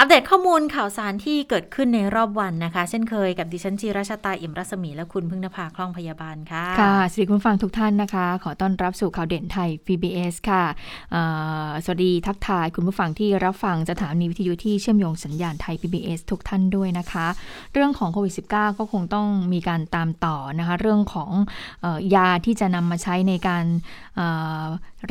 อัปเดตข้อมูลข่าวสารที่เกิดขึ้นในรอบวันนะคะ เช่นเคยกับดิฉันจีราชาตาอิ่มรัศมีและคุณพึ่งนภาคล่องพยาบาลค่ะ ค่ะสวัสดีคุณผู้ฟังทุกท่านนะคะ ขอต้อนรับสู่ข่าวเด่นไทย PBS ค่ะเอ่อสวัสดีทักทายคุณผู้ฟังที่รับฟังสถานีวิทยุที่เชื่อมโยงสัญญาณไทย PBS ทุกท่านด้วยนะคะ เรื่องของโควิด -19 ก็คงต้องมีการตามต่อนะคะ เรื่องของออยาที่จะนำมาใช้ในการ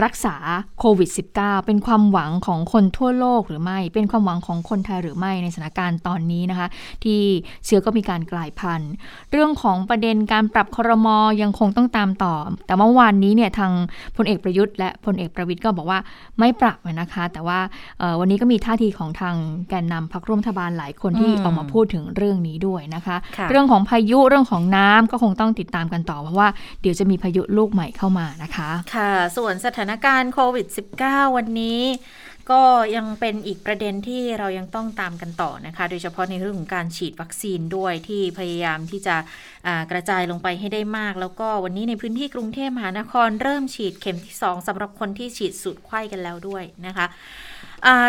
รักษาโควิด -19 เป็นความหวังของคนทั่วโลกหรือไม่ เป็นความหวังของคนไทยหรือไม่ในสถานการณ์ตอนนี้นะคะ ที่เชื้อก็มีการกลายพันธุ์ เรื่องของประเด็นการปรับครมยังคงต้องตามต่อ แต่เมื่อวานนี้เนี่ยทางพลเอกประยุทธ์และพลเอกประวิทย์ก็บอกว่าไม่ปรับนะคะ แต่ว่าเอ่อวันนี้ก็มีท่าทีของทางแกนนำพรรคร่วมรัฐบาลหลายคนที่อืมออกมาพูดถึงเรื่องนี้ด้วยนะคะค่ะเรื่องของพายุเรื่องของน้ำก็คงต้องติดตามกันต่อเพราะว่าเดี๋ยวจะมีพายุลูกใหม่เข้ามานะคะ ค่ะ ส่วนสถานการณ์โควิด -19 วันนี้ก็ยังเป็นอีกประเด็นที่เรายังต้องตามกันต่อนะคะ โดยเฉพาะในเรื่องของการฉีดวัคซีนด้วยที่พยายามที่จะกระจายลงไปให้ได้มาก แล้วก็วันนี้ในพื้นที่กรุงเทพมหานครเริ่มฉีดเข็มที่ 2สำหรับคนที่ฉีดสูตรไข้กันแล้วด้วยนะคะ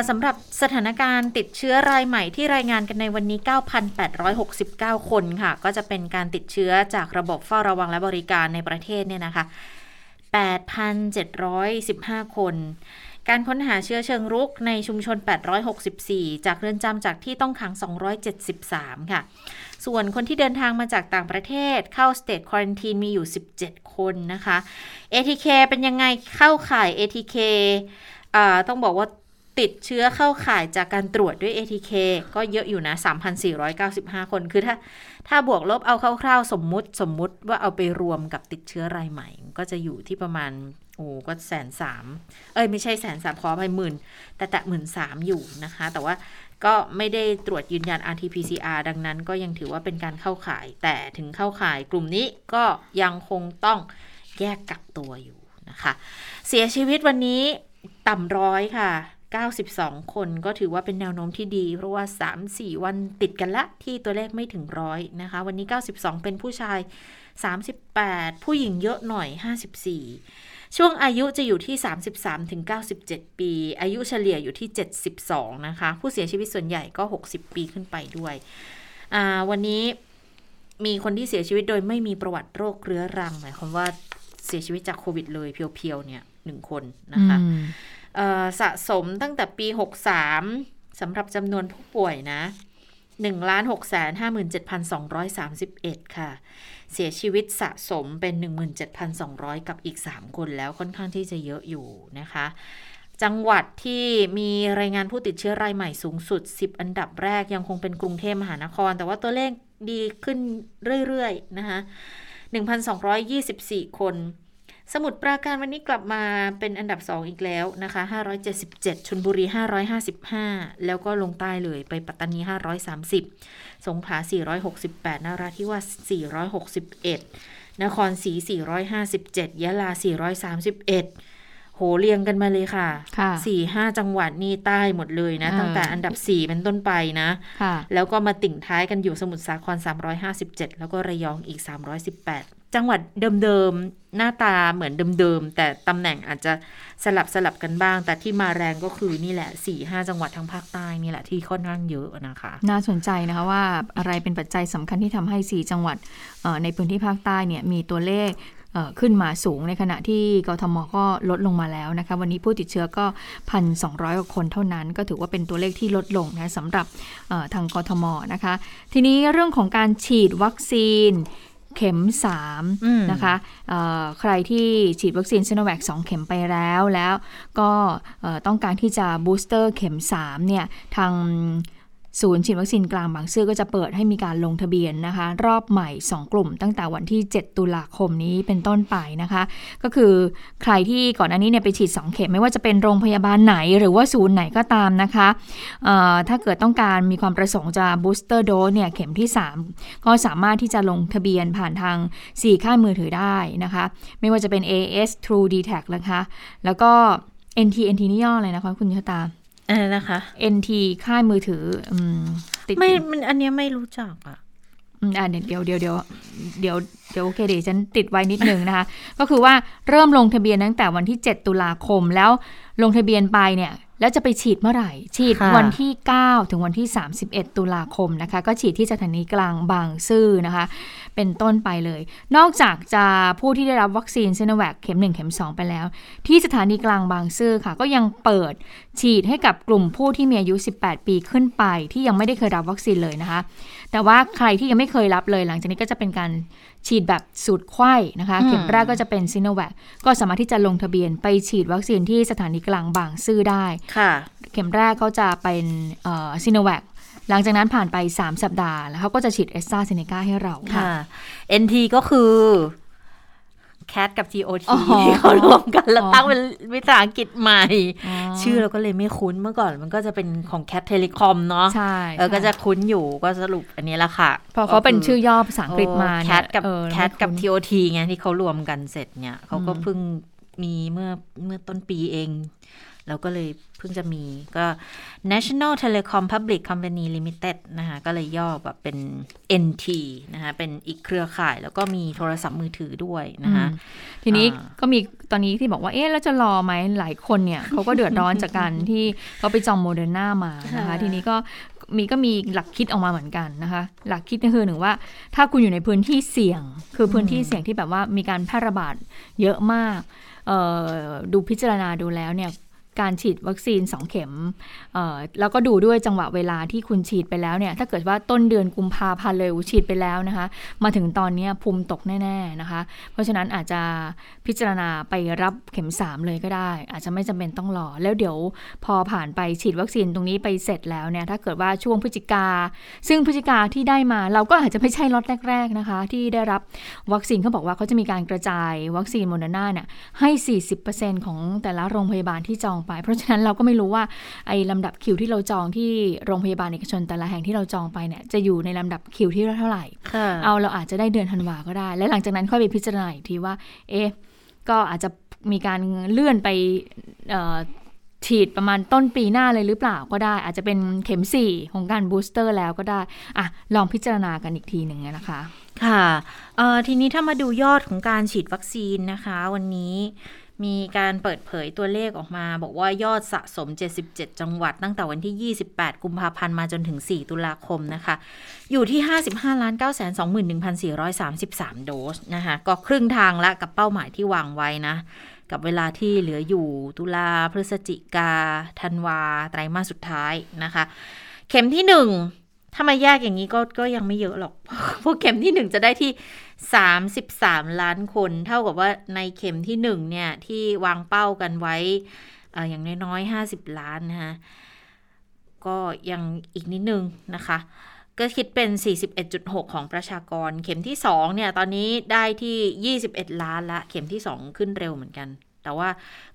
สำหรับสถานการณ์ติดเชื้อรายใหม่ที่รายงานกันในวันนี้ 9,869 คนค่ะ ก็จะเป็นการติดเชื้อจากระบบเฝ้าระวังและบริการในประเทศเนี่ยนะคะ 8,715 คนการค้นหาเชื้อเชิงรุกในชุมชน 864 จากเรือนจำจากที่ต้องขัง 273 ค่ะ ส่วนคนที่เดินทางมาจากต่างประเทศเข้าสเต e คว a นตีนมีอยู่ 17 คนนะคะ ATK เป็นยังไงเข้าข่าย ATK ต้องบอกว่า ติดเชื้อเข้าข่ายจากการตรวจด้วย ATK ก็เยอะอยู่นะ 3,495 คน คือถ้า ถ้าบวกลบเอาคร่าวๆ สมมุติ สมมุติว่าเอาไปรวมกับติดเชื้อรายใหม่ ก็จะอยู่ที่ประมาณ โอ้ ก็แสนสาม เอ้ย ไม่ใช่แสนสามขอไปหมื่น แต่แตะหมื่นสามอยู่นะคะ แต่ว่าก็ไม่ได้ตรวจยืนยัน RT-PCR ดังนั้นก็ยังถือว่าเป็นการเข้าข่าย แต่ถึงเข้าข่ายกลุ่มนี้ก็ยังคงต้องแยกกักตัวอยู่นะคะ เสียชีวิตวันนี้ต่ำร้อยค่ะ 92 คนก็ถือว่าเป็นแนวโน้มที่ดี เพราะว่า 3-4 วันติดกันละที่ตัวเลขไม่ถึงร้อยนะคะ วันนี้ 92 เป็นผู้ชาย 38 ผู้หญิงเยอะหน่อย 54 ช่วงอายุจะอยู่ที่ 33ถึง97 ปี อายุเฉลี่ยอยู่ที่ 72 นะคะ ผู้เสียชีวิตส่วนใหญ่ก็ 60 ปีขึ้นไปด้วย วันนี้มีคนที่เสียชีวิตโดยไม่มีประวัติโรคเรื้อรังหมายความว่าเสียชีวิตจากโควิดเลยเพียวๆเนี่ยหนึ่งคนนะคะ สะสมตั้งแต่ปี 63สำหรับจำนวนผู้ป่วยนะ 1 6 5 7 2 3 1 ค่ะ เสียชีวิตสะสมเป็น 17,200 กับอีก 3 คนแล้วค่อนข้างที่จะเยอะอยู่นะคะ จังหวัดที่มีรายงานผู้ติดเชื้อรายใหม่สูงสุด 10 อันดับแรกยังคงเป็นกรุงเทพมหานคร แต่ว่าตัวเลขดีขึ้นเรื่อย ๆ นะคะ 1,224 คน สมุทรปราการวันนี้กลับมาเป็นอันดับ 2 อีกแล้วนะคะ 577ชลบุรี 555 แล้วก็ลงใต้เลยไปปัตตานี 530 สงขลา 468นราธิวาส 461 นครศรี 457 ยะลา 431 โหเรียงกันมาเลยค่ะค่ะสี่ห้าจังหวัดนี่ใต้หมดเลยนะอ่าตั้งแต่อันดับ 4 เป็นต้นไปนะค่ะแล้วก็มาติ่งท้ายกันอยู่สมุทรสาคร 357 แล้วก็ระยองอีก 318 จังหวัดเดิมๆ หน้าตาเหมือนเดิมๆ แต่ตำแหน่งอาจจะสลับสลับกันบ้าง แต่ที่มาแรงก็คือนี่แหละ4-5จังหวัดทางภาคใต้นี่แหละที่ค่อนข้างเยอะนะคะ น่าสนใจนะคะว่าอะไรเป็นปัจจัยสำคัญที่ทำให้ 4 จังหวัดในพื้นที่ภาคใต้เนี่ยมีตัวเลขขึ้นมาสูงในขณะที่กทมก็ลดลงมาแล้วนะคะ วันนี้ผู้ติดเชื้อก็ 1,200กว่าคนเท่านั้น ก็ถือว่าเป็นตัวเลขที่ลดลงนะสำหรับทางกทมนะคะ ทีนี้เรื่องของการฉีดวัคซีน เข็มอืม3 นะคะเอ่อใครที่ฉีดวัคซีนซ i โนแวค2เข็มไปแล้วแล้วก็เอ่อต้องการที่จะบูสเตอร์เข็ม 3 เนี่ย ทาง ศูนย์ฉีดวัคซีนกลางบางซื่อก็จะเปิดให้มีการลงทะเบียนนะคะ รอบใหม่ 2 กลุ่ม ตั้งแต่วันที่ 7 ตุลาคมนี้เป็นต้นไปนะคะ ก็คือใครที่ก่อนหน้านี้เนี่ยไปฉีด 2 เข็มไม่ว่าจะเป็นโรงพยาบาลไหน หรือว่าศูนย์ไหนก็ตามนะคะ ถ้าเกิดต้องการมีความประสงค์จะบูสเตอร์โดสเนี่ยเข็มที่ 3 ก็สามารถที่จะลงทะเบียนผ่านทาง 4 ค่ายมือถือได้นะคะ ไม่ว่าจะเป็น AS True d t a c นะคะแล้วก็ NT NT นี่ย่ออะไรนะคะคุณชะตา อะไรนะคะ NT ค่ายมือถืออืมติดไม่มันอันนี้ไม่รู้จักอะอ่าเดี๋ยวเดี๋ยวเดี๋ยวเดี๋ยวเดี๋ยวโอเคเดี๋ยวฉันติดไว้นิดนึงนะคะ ก็คือว่าเริ่มลงทะเบียนตั้งแต่วันที่ 7 ตุลาคมแล้วลงทะเบียนไปเนี่ย แล้วจะไปฉีดเมื่อไหร่ ฉีดวันที่ 9 ถึงวันที่ 31 ตุลาคมนะคะ ก็ฉีดที่สถานีกลางบางซื่อนะคะ เป็นต้นไปเลย นอกจากจะผู้ที่ได้รับวัคซีนซีโนแวคเข็ม 1 เข็ม 2 ไปแล้ว ที่สถานีกลางบางซื่อค่ะ ก็ยังเปิดฉีดให้กับกลุ่มผู้ที่มีอายุ 18 ปีขึ้นไป ที่ยังไม่ได้เคยรับวัคซีนเลยนะคะ แต่ว่าใครที่ยังไม่เคยรับเลย หลังจากนี้ก็จะเป็นการ ฉีดแบบสูตรไข้นะคะ เข็มแรกก็จะเป็นซีโนแวคก็สามารถที่จะลงทะเบียนไปฉีดวัคซีนที่สถานีกลางบางซื่อได้ค่ะเข็มแรกเขาจะเป็นซีโนแวคหลังจากนั้นผ่านไป 3 สัปดาห์ แล้วเขาก็จะฉีดแอสตราเซเนกาให้เราค่ะ NT ก็คือ CAT กับ TOT เขารวมกัน แล้วตั้งเป็นวิสาหกิจใหม่ ชื่อเราก็เลยไม่คุ้นเมื่อก่อนมันก็จะเป็นของ CAT Telecom เนาะใช่เออก็จะคุ้นอยู่ก็สรุปอันนี้ละค่ะ พอเขาเป็นชื่อย่อภาษาอังกฤษมาแคทกับแคทกับ TOT ไงที่เขารวมกันเสร็จเนี่ยเขาก็เพิ่งมีเมื่อเมื่อต้นปีเอง แล้วก็เลยเพิ่งจะมีก็ National Telecom Public Company Limited นะคะก็เลยย่อแบบเป็น NT นะคะเป็นอีกเครือข่ายแล้วก็มีโทรศัพท์มือถือด้วยนะคะทีนี้ก็มีตอนนี้ที่บอกว่า เอ๊ะ แล้วจะรอไหมหลายคนเนี่ยเขาก็เดือดร้อนจากการที่เขาไปจองโมเดอร์นามานะคะทีนี้ก็มีก็มีหลักคิดออกมาเหมือนกันนะคะ หลักคิดก็คือหนึ่งว่า ถ้าคุณอยู่ในพื้นที่เสี่ยง คือพื้นที่เสี่ยงที่แบบว่ามีการแพร่ระบาดเยอะมากดูพิจารณาดูแล้วเนี่ย การฉีดวัคซีน 2 เข็ม แล้วก็ดูด้วยจังหวะเวลาที่คุณฉีดไปแล้วเนี่ย ถ้าเกิดว่าต้นเดือนกุมภาพันธ์เลยฉีดไปแล้วนะคะ มาถึงตอนนี้ภูมิตกแน่ ๆนะคะ เพราะฉะนั้นอาจจะพิจารณาไปรับเข็ม 3 เลยก็ได้ อาจจะไม่จำเป็นต้องรอ แล้วเดี๋ยวพอผ่านไปฉีดวัคซีนตรงนี้ไปเสร็จแล้วเนี่ย ถ้าเกิดว่าช่วงพฤศจิกา ซึ่งพฤศจิกาที่ได้มา เราก็อาจจะไม่ใช่ล็อตแรก ๆนะคะ ที่ได้รับวัคซีนเขาบอกว่าเขาจะมีการกระจายวัคซีนโมเดอร์นาเนี่ยให้ 40%ของแต่ละโรงพยาบาลที่จองไป เพราะฉะนั้นเราก็ไม่รู้ว่าไอ้ลำดับคิวที่เราจองที่โรงพยาบาลเอกชนแต่ละแห่งที่เราจองไปเนี่ยจะอยู่ในลำดับคิวที่เท่าไหร่ เอาเราอาจจะได้เดือนธันวาก็ได้ และหลังจากนั้นค่อยไปพิจารณาอีกทีว่า เอ๊ะก็อาจจะมีการเลื่อนไปฉีดประมาณต้นปีหน้าเลยหรือเปล่าก็ได้ อาจจะเป็นเข็มสี่ของการบูสเตอร์แล้วก็ได้อะลองพิจารณากันอีกทีหนึ่งนะคะ ค่ะทีนี้ถ้ามาดูยอดของการฉีดวัคซีนนะคะ วันนี้ มีการเปิดเผยตัวเลขออกมา บอกว่ายอดสะสม 77 จังหวัด ตั้งแต่วันที่ 28 กุมภาพันธ์มาจนถึง 4 ตุลาคมนะคะ อยู่ที่ 55ล้าน9 2 1 4 3 3 โดสนะคะก็ครึ่งทางละกับเป้าหมายที่วางไว้นะ กับเวลาที่เหลืออยู่ตุลาพฤศจิกาธันวา ไตรมาสสุดท้ายนะคะ เข็มที่ 1 ถ้ามาแยกอย่างนี้ก็ก็ยังไม่เยอะหรอก เพราะเข็มที่1จะได้ที่33ล้านคน เท่ากับว่าในเข็มที่1เนี่ย ที่วางเป้ากันไว้อย่างน้อยๆ50ล้านนะคะก็ยังอีกนิดนึงนะคะ ก็คิดเป็น 41.6 ของประชากร เข็มที่ 2 เนี่ย ตอนนี้ได้ที่ 21 ล้านละ เข็มที่ 2 ขึ้นเร็วเหมือนกัน แต่ว่า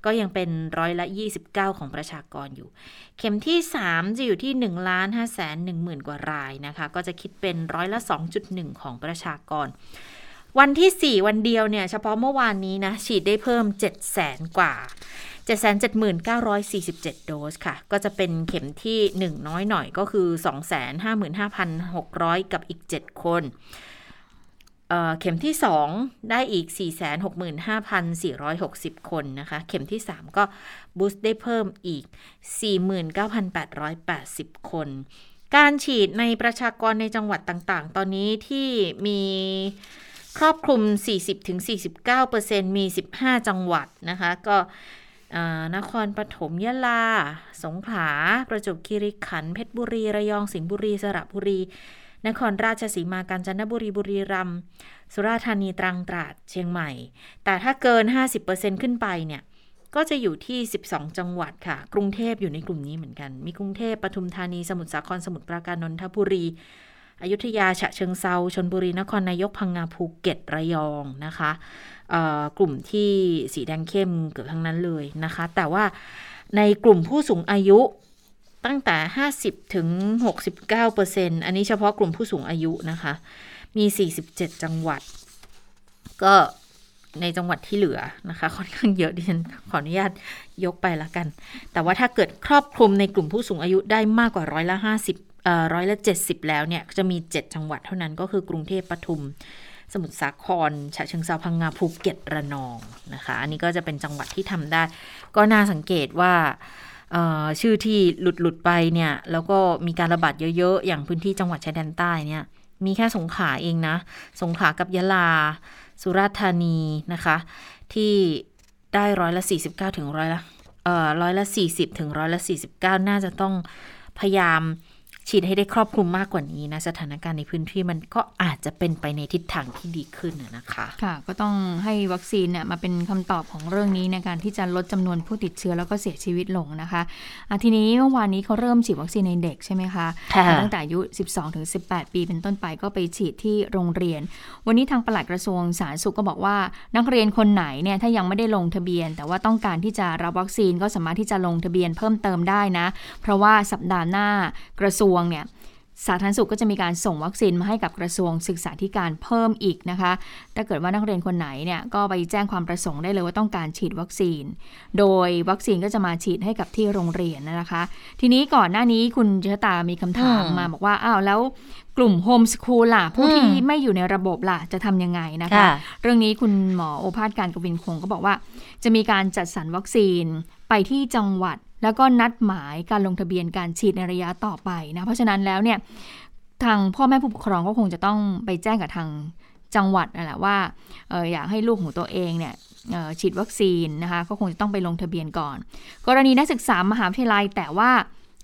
ก็ยังเป็นร้อยละ 29 ของประชากรอยู่ เข็มที่ 3 จะอยู่ที่1ล้าน5แสน1หมื่นกว่ารายนะคะ ก็จะคิดเป็นร้อยละ 2.1 ของประชากร วันที่ 4 วันเดียวเนี่ยเฉพาะเมื่อวานนี้นะ ฉีดได้เพิ่ม 7 0 0แสนกว่า 779,447โดสค่ะ ก็จะเป็นเข็มที่ 1 น้อยหน่อยก็คือ 255,600 กับอีก 7 คน เข็มที่ 2 ได้อีก 465,460 คนนะคะ เข็มที่ 3 ก็บูสต์ได้เพิ่มอีก 49,880 คน การฉีดในประชากรในจังหวัดต่างๆ ตอนนี้ที่มีครอบคลุม 40-49%มี 15 จังหวัดนะคะ ก็นครปฐมยะลา สงขลา ประจวบคีรีขันธ์เพชรบุรี ระยอง สิงห์บุรี สระบุรี นครราชสีมากาญจนบุรีบุรีรัมย์สุราษฎร์ธานีตรังตราดเชียงใหม่ แต่ถ้าเกิน 50%ขึ้นไปเนี่ยก็จะอยู่ที่ 12 จังหวัดค่ะ กรุงเทพอยู่ในกลุ่มนี้เหมือนกัน มีกรุงเทพปทุมธานี สมุทรสาคร สมุทรปราการ นนทบุรี อยุธยา ฉะเชิงเซา ชนบุรี นครนายก พังงา ภูเก็ต ระยองนะคะ กลุ่มที่สีแดงเข้มเกือบทั้งนั้นเลยนะคะ แต่ว่าในกลุ่มผู้สูงอายุ ตั้งแต่ 50 ถึง 69 เปอร์เซ็นอันนี้เฉพาะกลุ่มผู้สูงอายุนะคะ มี 47 จังหวัด ก็ในจังหวัดที่เหลือนะคะ ค่อนข้างเยอะดิฉันขออนุญาตยกไปละกัน แต่ว่าถ้าเกิดครอบคลุมในกลุ่มผู้สูงอายุได้มากกว่าร้อยละ 50เอ่อร้อยละ 70 แล้วเนี่ย จะมี 7 จังหวัดเท่านั้นก็คือกรุงเทพปทุม สมุทรสาครฉะเชิงเซาพังงาภูเก็ตระนองนะคะ อันนี้ก็จะเป็นจังหวัดที่ทำได้ ก็น่าสังเกตว่า ชื่อที่หลุดหลุดไปเนี่ย แล้วก็มีการระบาดเยอะๆ อย่างพื้นที่จังหวัดชายแดนใต้เนี่ย มีแค่สงขลาเองนะ สงขลากับยะลา สุราษฎร์ธานีนะคะ ที่ได้ร้อยละ 49 ถึงร้อยละเอ่อร้อยละ 40 ถึงร้อยละ 49 น่าจะต้องพยายาม ฉีดให้ได้ครอบคลุมมากกว่านี้นะ สถานการณ์ในพื้นที่มันก็อาจจะเป็นไปในทิศทางที่ดีขึ้นนะคะค่ะ ก็ต้องให้วัคซีนเนี่ยมาเป็นคำตอบของเรื่องนี้ในการที่จะลดจำนวนผู้ติดเชื้อแล้วก็เสียชีวิตลงนะคะะทีนี้เมื่อวานนี้เขาเริ่มฉีดวัคซีนในเด็กใช่ไหมคะตั้งแต่อายุ 12-18 ปีเป็นต้นไปก็ไปฉีดที่โรงเรียน วันนี้ทางปลัดกระทรวงสาธารณสุขก็บอกว่านักเรียนคนไหนเนี่ยถ้ายังไม่ได้ลงทะเบียน แต่ว่าต้องการที่จะรับวัคซีนก็สามารถที่จะลงทะเบียนเพิ่มเติมได้นะ เพราะว่าสัปดาห์หน้ากระทรวงเนี่ยสาธารณสุขก็จะมีการส่งวัคซีนมาให้กับกระทรวงศึกษาธิการเพิ่มอีกนะคะ ถ้าเกิดว่านักเรียนคนไหนเนี่ยก็ไปแจ้งความประสงค์ได้เลยว่าต้องการฉีดวัคซีน โดยวัคซีนก็จะมาฉีดให้กับที่โรงเรียนนะคะ ทีนี้ก่อนหน้านี้คุณเชตามีคำถามมาบอกว่าอ้าวแล้วกลุ่มโฮมสคูลล่ะ ผู้ที่ไม่อยู่ในระบบล่ะ จะทำยังไงนะคะ เรื่องนี้คุณหมอโอภาสการกวินคงก็บอกว่า จะมีการจัดสรรวัคซีนไปที่จังหวัด แล้วก็นัดหมายการลงทะเบียนการฉีดในระยะต่อไปนะ เพราะฉะนั้นแล้วเนี่ยทางพ่อแม่ผู้ปกครองก็คงจะต้องไปแจ้งกับทางจังหวัดนั่นแหละว่าอออยากให้ลูกของตัวเองเนี่ยฉีดวัคซีนนะคะก็คงจะต้องไปลงทะเบียนก่อน กรณีนักศึกษามหาวิทยาลัยแต่ว่า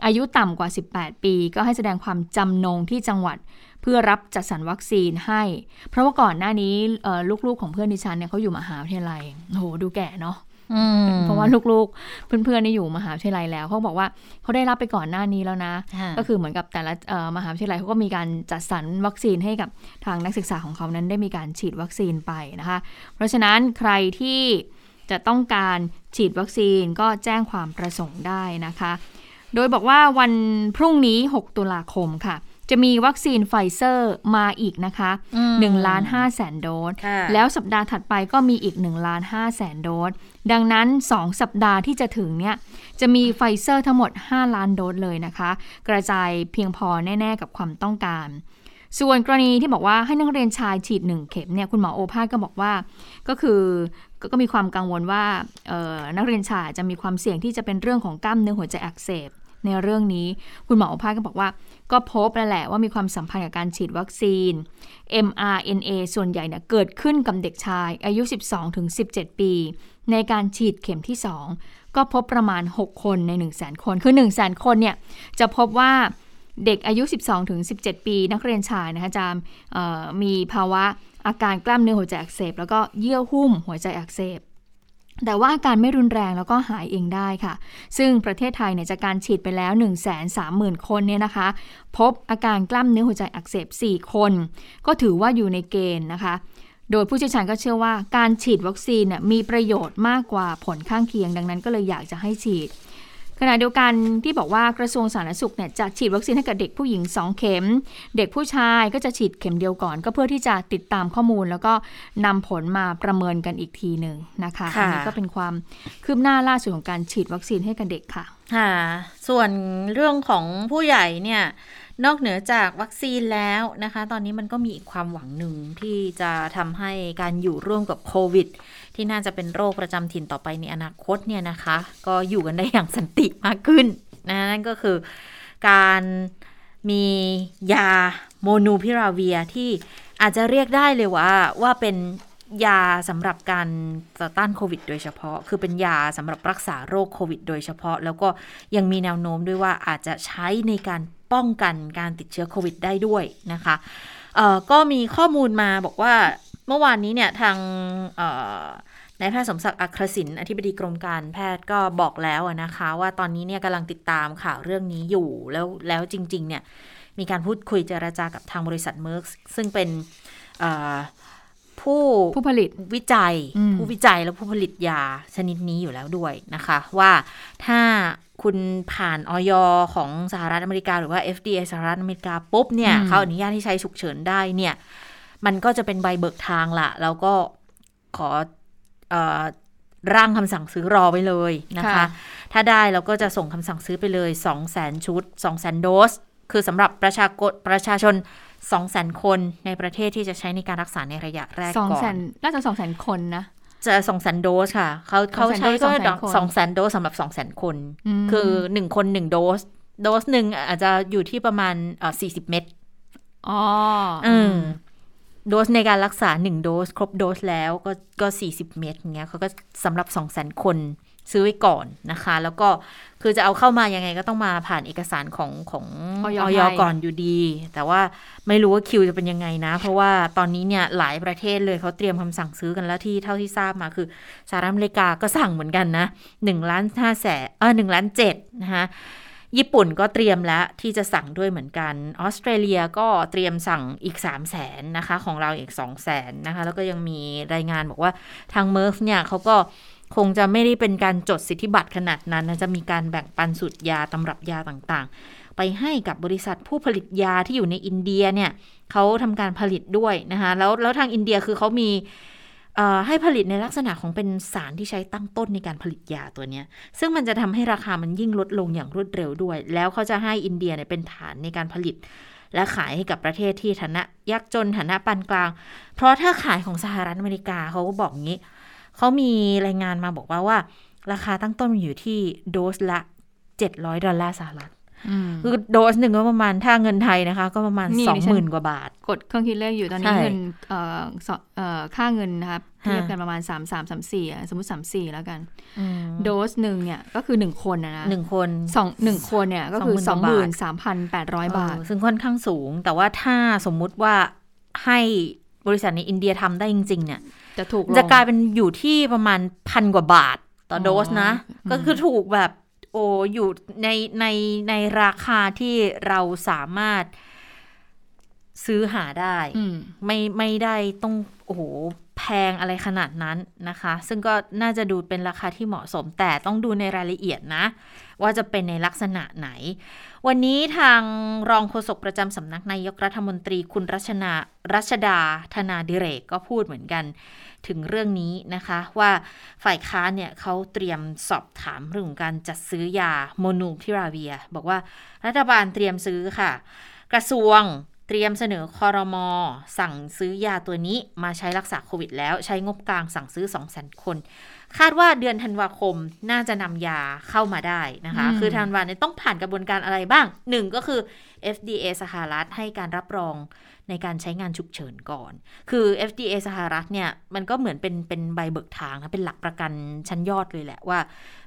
อายุต่ำกว่า 18 ปี ก็ให้แสดงความจำนงที่จังหวัดเพื่อรับจัดสรรวัคซีนให้ เพราะว่าก่อนหน้านี้ลูกๆของเพื่อนดิฉันเนี่ยเขาอยู่มหาวิทยาลัยโหดูแก่เนาะ เพราะว่าลูกๆ เพื่อนๆนี่อยู่มหาวิทยาลัยแล้วเขาบอกว่าเขาได้รับไปก่อนหน้านี้แล้วนะ ก็คือเหมือนกับแต่ละมหาวิทยาลัยเขาก็มีการจัดสรรวัคซีนให้กับทางนักศึกษาของเขานั้นได้มีการฉีดวัคซีนไปนะคะ เพราะฉะนั้นใครที่จะต้องการฉีดวัคซีนก็แจ้งความประสงค์ได้นะคะ โดยบอกว่าวันพรุ่งนี้ 6 ตุลาคมค่ะ จะมีวัคซีนไฟเซอร์มาอีกนะคะ1ล้าน5แสนโดส แล้วสัปดาห์ถัดไปก็มีอีก1ล้าน5แสนโดส ดังนั้น 2 สัปดาห์ที่จะถึงเนี่ยจะมีไฟเซอร์ทั้งหมด 5 ล้านโดสเลยนะคะ กระจายเพียงพอแน่ ๆ กับความต้องการส่วนกรณีที่บอกว่าให้นักเรียนชายฉีดหนึ่งเข็มเนี่ยคุณหมอโอภาสก็บอกว่าก็คือก็มีความกังวลว่านักเรียนชายจะมีความเสี่ยงที่จะเป็นเรื่องของกล้ามเนื้อหัวใจอักเสบ ในเรื่องนี้ คุณหมอโอภาสก็บอกว่า ก็พบแล้วแหละว่ามีความสัมพันธ์กับการฉีดวัคซีน mRNA ส่วนใหญ่เนี่ยเกิดขึ้นกับเด็กชาย อายุ 12-17 ปี ในการฉีดเข็มที่ 2 ก็พบประมาณ 6 คนใน 1 0 0 0 0แคน คือ 1 0 0 0 0 0 คนเนี่ยจะพบว่าเด็กอายุ 12-17 ปี นักเรียนชายนะคะจะมีภาวะอาการกล้ามเนื้อหัวใจอักเสบ แล้วก็เยื่อหุ้มหัวใจอักเสบ แต่ว่าอาการไม่รุนแรงแล้วก็หายเองได้ค่ะ ซึ่งประเทศไทยเนี่ยจากการฉีดไปแล้ว 1 3 0 0 0 0 คนเนี่ยนะคะ พบอาการกล้ามเนื้อหัวใจอักเสบ 4 คน ก็ถือว่าอยู่ในเกณฑ์นะคะ โดยผู้เชี่ยวชาญก็เชื่อว่าการฉีดวัคซีนมีประโยชน์มากกว่าผลข้างเคียง ดังนั้นก็เลยอยากจะให้ฉีด ขณะเดียวกันที่บอกว่ากระทรวงสาธารณสุขเนี่ยจะฉีดวัคซีนให้กับเด็กผู้หญิง 2 เข็ม เด็กผู้ชายก็จะฉีดเข็มเดียวก่อน ก็เพื่อที่จะติดตามข้อมูล แล้วก็นำผลมาประเมินกันอีกทีหนึ่งนะคะอันนี้ก็เป็นความคืบหน้าล่าสุดของการฉีดวัคซีนให้กับเด็กค่ะค่ะส่วนเรื่องของผู้ใหญ่เนี่ยนอกเหนือจากวัคซีนแล้วนะคะ ตอนนี้มันก็มีอีกความหวังหนึ่งที่จะทำให้การอยู่ร่วมกับโควิด ที่น่าจะเป็นโรคประจำถิ่นต่อไปในอนาคตเนี่ยนะคะ ก็อยู่กันได้อย่างสันติมากขึ้นนะนั่นก็คือการมียาโมนูพิราเวียที่อาจจะเรียกได้เลยว่าว่าเป็นยาสำหรับการต่อต้านโควิดโดยเฉพาะ คือเป็นยาสำหรับรักษาโรคโควิดโดยเฉพาะ แล้วก็ยังมีแนวโน้มด้วยว่าอาจจะใช้ในการป้องกันการติดเชื้อโควิดได้ด้วยนะคะก็มีข้อมูลมาบอกว่า เมื่อวานนี้เนี่ยทางนายแพทย์สมศักดิ์อัครศินอธิบดีกรมการแพทย์ก็บอกแล้วนะคะ ว่าตอนนี้เนี่ยกำลังติดตามข่าวเรื่องนี้อยู่แล้วแล้วจริง ๆ เนี่ยมีการพูดคุยเจราจากับทางบริษัทเมอร์กซึ่งเป็นผู้ผู้ผลิตวิจัย ผู้วิจัยและผู้ผลิตยาชนิดนี้อยู่แล้วด้วยนะคะ ว่าถ้าคุณผ่านออยของสหรัฐอเมริกา หรือว่า FDA สหรัฐอเมริกาปุ๊บเนี่ยเขาอนุญาตที่ใช้ฉุกเฉินได้เนี่ย มันก็จะเป็นใบเบิกทางละแล้วก็ขออร่างคำสั่งซื้อรอไว้เลยนะคะ ถ้าได้เราก็จะส่งคำสั่งซื้อไปเลย2 0 0 0 0 0 ชุด2 0 0 0 0 โดส คือสำหรับประชากรประชาชน2 0 0 0 0 0 คนในประเทศที่จะใช้ในการรักษาในระยะแรกก่อนน่าจะ 2 0 0 0 0 0 คนนะจะสองแสนโดสค่ะ เขาเขาใช้ก็สองแสนโดสสำหรับสองแสนคน คือหนึ่งคนหนึ่งโดส โดสหนึ่งอาจจะอยู่ที่ประมาณเอ่อสี่สิบเม็ดอ๋ออืม โดสในการรักษาหนึ่งโดส ครบโดสแล้วก็ก็สี่สิบเม็ดเงี้ยเขาก็สำหรับสองแสนคนซื้อไว้ก่อนนะคะ แล้วก็คือจะเอาเข้ามายังไงก็ต้องมาผ่านเอกสารของของออยก่อนอยู่ดี แต่ว่าไม่รู้ว่าคิวจะเป็นยังไงนะ เพราะว่าตอนนี้เนี่ยหลายประเทศเลยเขาเตรียมคำสั่งซื้อกันแล้วที่เท่าที่ทราบมาคือสหรัฐอเมริกาก็สั่งเหมือนกันนะหนึ่งล้านห้าแสนเออหนึ่งล้านเจ็ดนะคะ ญี่ปุ่นก็เตรียมแล้วที่จะสั่งด้วยเหมือนกัน ออสเตรเลียก็เตรียมสั่งอีก 3 0 0แสนนะคะ ของเราอีก 2 0 0แสนนะคะ แล้วก็ยังมีรายงานบอกว่าทางเมอร์ฟเนี่ยเขาก็คงจะไม่ได้เป็นการจดสิทธิบัตรขนาดนั้นนะจะมีการแบ่งปันสูตรยาตำรับยาต่างๆ ไปให้กับบริษัทผู้ผลิตยาที่อยู่ในอินเดียเนี่ยเขาทำการผลิตด้วยนะคะแล้วแล้วทางอินเดียคือเขามี ให้ผลิตในลักษณะของเป็นสารที่ใช้ตั้งต้นในการผลิตยาตัวนี้ ซึ่งมันจะทำให้ราคามันยิ่งลดลงอย่างรวดเร็วด้วย แล้วเขาจะให้อินเดียเนี่ยเป็นฐานในการผลิต และขายให้กับประเทศที่ฐานะยากจนฐานะปานกลาง เพราะถ้าขายของสหรัฐอเมริกาเขาก็บอกงี้ เขามีรายงานมาบอกว่าว่า ราคาตั้งต้นอยู่ที่โดสละ 700 ดอลลาร์สหรัฐ คือโดสหนึ่งก็ประมาณถ้าเงินไทยนะคะ ก็ประมาณสองหมื่นกว่าบาท กดเครื่องคิดเลขอยู่ตอนนี้เงินค่าเงินนะครับเทียบกันประมาณสามสามสามสี่สมมติสามสี่แล้วกันโดสหนึ่งเนี่ยก็คือหนึ่งคนนะหนึ่งคนสองหนึ่งคนเนี่ยก็คือสองหมื่นสามพันแปดร้อยบาท ซึ่งค่อนข้างสูง แต่ว่าถ้าสมมุติว่าให้บริษัทในอินเดียทำได้จริง ๆ เนี่ย จะถูกจะกลายเป็นอยู่ที่ประมาณพันกว่าบาทต่อโดสนะ ก็คือถูกแบบ โอ้อยู่ในในในราคาที่เราสามารถซื้อหาได้ ไม่ไม่ได้ต้องโอ้โหแพงอะไรขนาดนั้นนะคะ ซึ่งก็น่าจะดูเป็นราคาที่เหมาะสม แต่ต้องดูในรายละเอียดนะ ว่าจะเป็นในลักษณะไหน วันนี้ทางรองโฆษกประจำสำนักนายกรัฐมนตรีคุณรัชนารัชดาธนาดิเรกก็พูดเหมือนกัน ถึงเรื่องนี้นะคะ ว่าฝ่ายค้านเนี่ยเขาเตรียมสอบถามเรื่องการจัดซื้อยาโมนูพิราเวีย บอกว่ารัฐบาลเตรียมซื้อค่ะ กระทรวงเตรียมเสนอคอรมอสั่งซื้อยาตัวนี้มาใช้รักษาโควิดแล้วใช้งบกลางสั่งซื้อ 2 0 0 0 0 0คน คาดว่าเดือนธันวาคมน่าจะนำยาเข้ามาได้นะคะ คือธันวาเนี่ยต้องผ่านกระบวนการอะไรบ้างหนึ่งก็คือ FDA สหรัฐให้การรับรองในการใช้งานฉุกเฉินก่อน คือ FDA สหรัฐเนี่ยมันก็เหมือนเป็นเป็นใบเบิกทางนะเป็นหลักประกันชั้นยอดเลยแหละว่า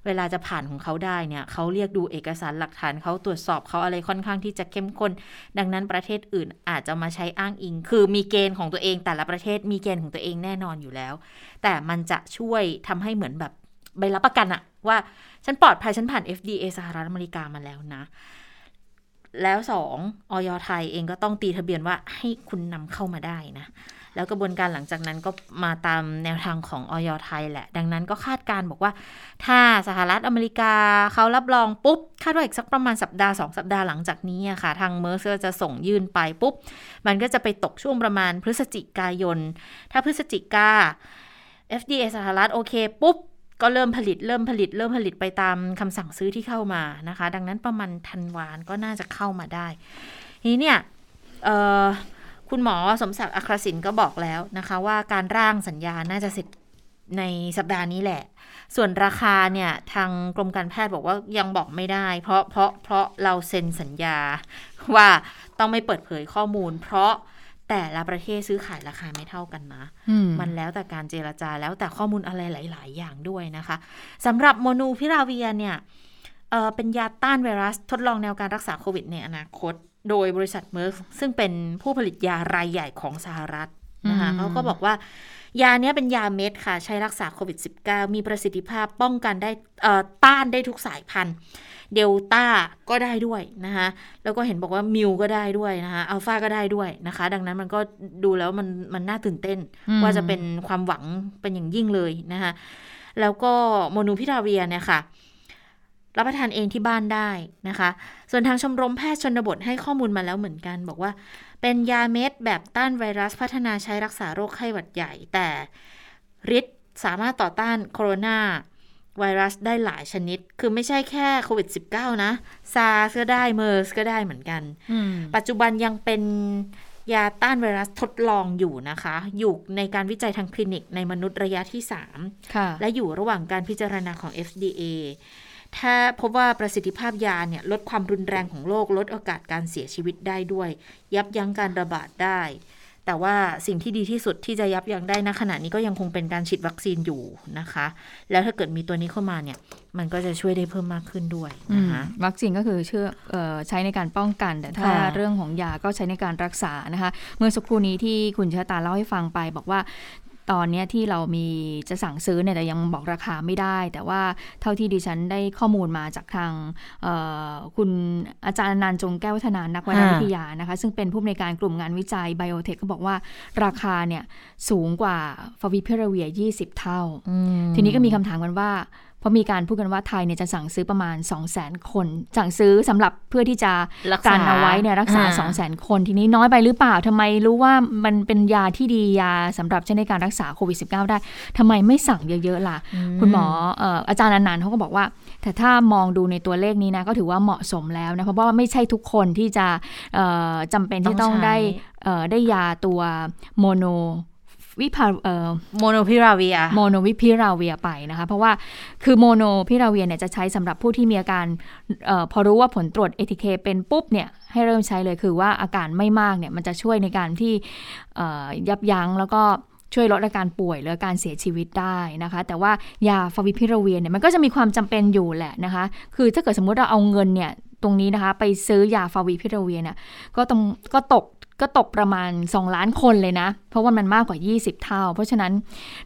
เวลาจะผ่านของเขาได้เนี่ยเขาเรียกดูเอกสารหลักฐานเขาตรวจสอบเขาอะไรค่อนข้างที่จะเข้มข้น ดังนั้นประเทศอื่นอาจจะมาใช้อ้างอิง คือมีเกณฑ์ของตัวเองแต่ละประเทศมีเกณฑ์ของตัวเองแน่นอนอยู่แล้ว แต่มันจะช่วยทำให้เหมือนแบบใบรับประกันอะว่าฉันปลอดภัยฉันผ่าน FDA สหรัฐอเมริกามาแล้วนะ แล้วสองออยไทยเองก็ต้องตีทะเบียนว่าให้คุณนำเข้ามาได้นะ แล้วกระบวนการหลังจากนั้นก็มาตามแนวทางของออยไทยแหละ ดังนั้นก็คาดการบอกว่า ถ้าสหรัฐอเมริกาเขารับรองปุ๊บ คาดว่าอีกสักประมาณสัปดาห์ 2 สัปดาห์หลังจากนี้ค่ะ ทางเมอร์เซอร์จะส่งยื่นไปปุ๊บ มันก็จะไปตกช่วงประมาณพฤศจิกายน ถ้าพฤศจิกา FDA สหรัฐโอเคปุ๊บ ก็เริ่มผลิตเริ่มผลิต เริ่มผลิตไปตามคำสั่งซื้อที่เข้ามานะคะ ดังนั้นประมาณธันวานก็น่าจะเข้ามาได้ทีนี้เนี่ยคุณหมอสมศักดิ์อัครศิลป์ก็บอกแล้วนะคะว่าการร่างสัญญาน่าจะเสร็จในสัปดาห์นี้แหละ ส่วนราคาเนี่ยทางกรมการแพทย์บอกว่ายังบอกไม่ได้ เพราะเพราะเพราะเราเซ็นสัญญาว่าต้องไม่เปิดเผยข้อมูล เพราะ แต่ละประเทศซื้อขายราคาไม่เท่ากันนะมันแล้วแต่การเจรจาแล้วแต่ข้อมูลอะไรหลาย ๆ อย่างด้วยนะคะสำหรับโมนูพิราเวียเนี่ยเเป็นยาต้านไวรัสทดลองแนวการรักษาโควิดในอนาคต โดยบริษัทเมอร์ซึ่งเป็นผู้ผลิตยารายใหญ่ของสหรัฐนะคะเขาก็บอกว่ายาเนี้ยเป็นยาเม็ดค่ะ ใช้รักษาโควิด -19 มีประสิทธิภาพป้องกันได้ต้านได้ทุกสายพันธุ์ เดลต้าก็ได้ด้วยนะคะแล้วก็เห็นบอกว่ามิวก็ได้ด้วยนะคะอัลฟาก็ได้ด้วยนะคะ ดังนั้นมันก็ดูแล้วมันมันน่าตื่นเต้น ว่าจะเป็นความหวังเป็นอย่างยิ่งเลยนะคะแล้วก็โมนูพิราเวียเนี่ยค่ะรับประทานเองที่บ้านได้นะคะ ส่วนทางชมรมแพทย์ชนบทให้ข้อมูลมาแล้วเหมือนกัน บอกว่า เป็นยาเม็ดแบบต้านไวรัสพัฒนาใช้รักษาโรคไข้หวัดใหญ่ แต่ฤทธิ์สามารถต่อต้านโคโรนา ไวรัสได้หลายชนิด คือไม่ใช่แค่โควิด -19 นะ ซาร์สก็ได้เมอร์สก็ได้เหมือนกัน ปัจจุบันยังเป็นยาต้านไวรัสทดลองอยู่นะคะ อยู่ในการวิจัยทางคลินิกในมนุษย์ระยะที่ 3 และอยู่ระหว่างการพิจารณาของ FDA ถ้าพบว่าประสิทธิภาพยาเนี่ยลดความรุนแรงของโรคลดโอกาสการเสียชีวิตได้ด้วย ยับยั้งการระบาดได้ แต่ว่าสิ่งที่ดีที่สุดที่จะยับยั้งได้ณขณะนี้ก็ยังคงเป็นการฉีดวัคซีนอยู่นะคะ แล้วถ้าเกิดมีตัวนี้เข้ามาเนี่ย มันก็จะช่วยได้เพิ่มมากขึ้นด้วยนะคะวัคซีนก็คือเชื่ออใช้ในการป้องกัน แต่ถ้าเรื่องของยาก็ใช้ในการรักษานะคะ เมื่อสักครู่นี้ที่คุณชะตาเล่าให้ฟังไปบอกว่า ตอนนี้ที่เรามีจะสั่งซื้อเนี่ยแต่ยังบอกราคาไม่ได้ แต่ว่าเท่าที่ดิฉันได้ข้อมูลมาจากทางคุณอาจารย์นันจงแก้ววัฒนานักวิทยานะคะ ซึ่งเป็นผู้อำนวยการกลุ่มงานวิจัยไบโอเทคเขาบอกว่าราคาเนี่ยสูงกว่าฟาวิเพราเวีย 20 เท่า ทีนี้ก็มีคำถามกันว่า เพราะมีการพูดกันว่าไทยเนี่ยจะสั่งซื้อประมาณ 2 0 0 0 0 0 คน สั่งซื้อสำหรับเพื่อที่จะการเอาไว้เนี่ยรักษา2 0 0 0 0 0 คน ทีนี้น้อยไปหรือเปล่าทำไมรู้ว่ามันเป็นยาที่ดียาสำหรับใช้ในการรักษาโควิด -19 ได้ทำไมไม่สั่งเยอะๆล่ะ คุณหมออาจารย์นันเขาก็บอกว่า แต่ถ้ามองดูในตัวเลขนี้นะก็ถือว่าเหมาะสมแล้วนะเพราะว่าไม่ใช่ทุกคนที่จะจำเป็นที่ต้องได้ได้ยาตัวโมโน วิพาเอ่อโมโนพิราเวียโมโนวิพิราเวียไปนะคะ เพราะว่าคือโมโนพิราเวียเนี่ยจะใช้สำหรับผู้ที่มีอาการออพอรู้ว่าผลตรวจ ATK เป็นปุ๊บเนี่ยให้เริ่มใช้เลยคือว่าอาการไม่มากเนี่ยมันจะช่วยในการที่ยับยั้งแล้วก็ช่วยลดอาการป่วยหรือการเสียชีวิตได้นะคะ แต่ว่ายาฟาวิพิราเวียเนี่ยมันก็จะมีความจำเป็นอยู่แหละนะคะ คือถ้าเกิดสมมุติเราเอาเงินเนี่ยตรงนี้นะคะ ไปซื้อยาฟาวิพิราเวียเนี่ยก็ต้องก็ตก ก็ตกประมาณ 2 ล้านคนเลยนะ เพราะว่ามันมากกว่า 20 เท่า เพราะฉะนั้น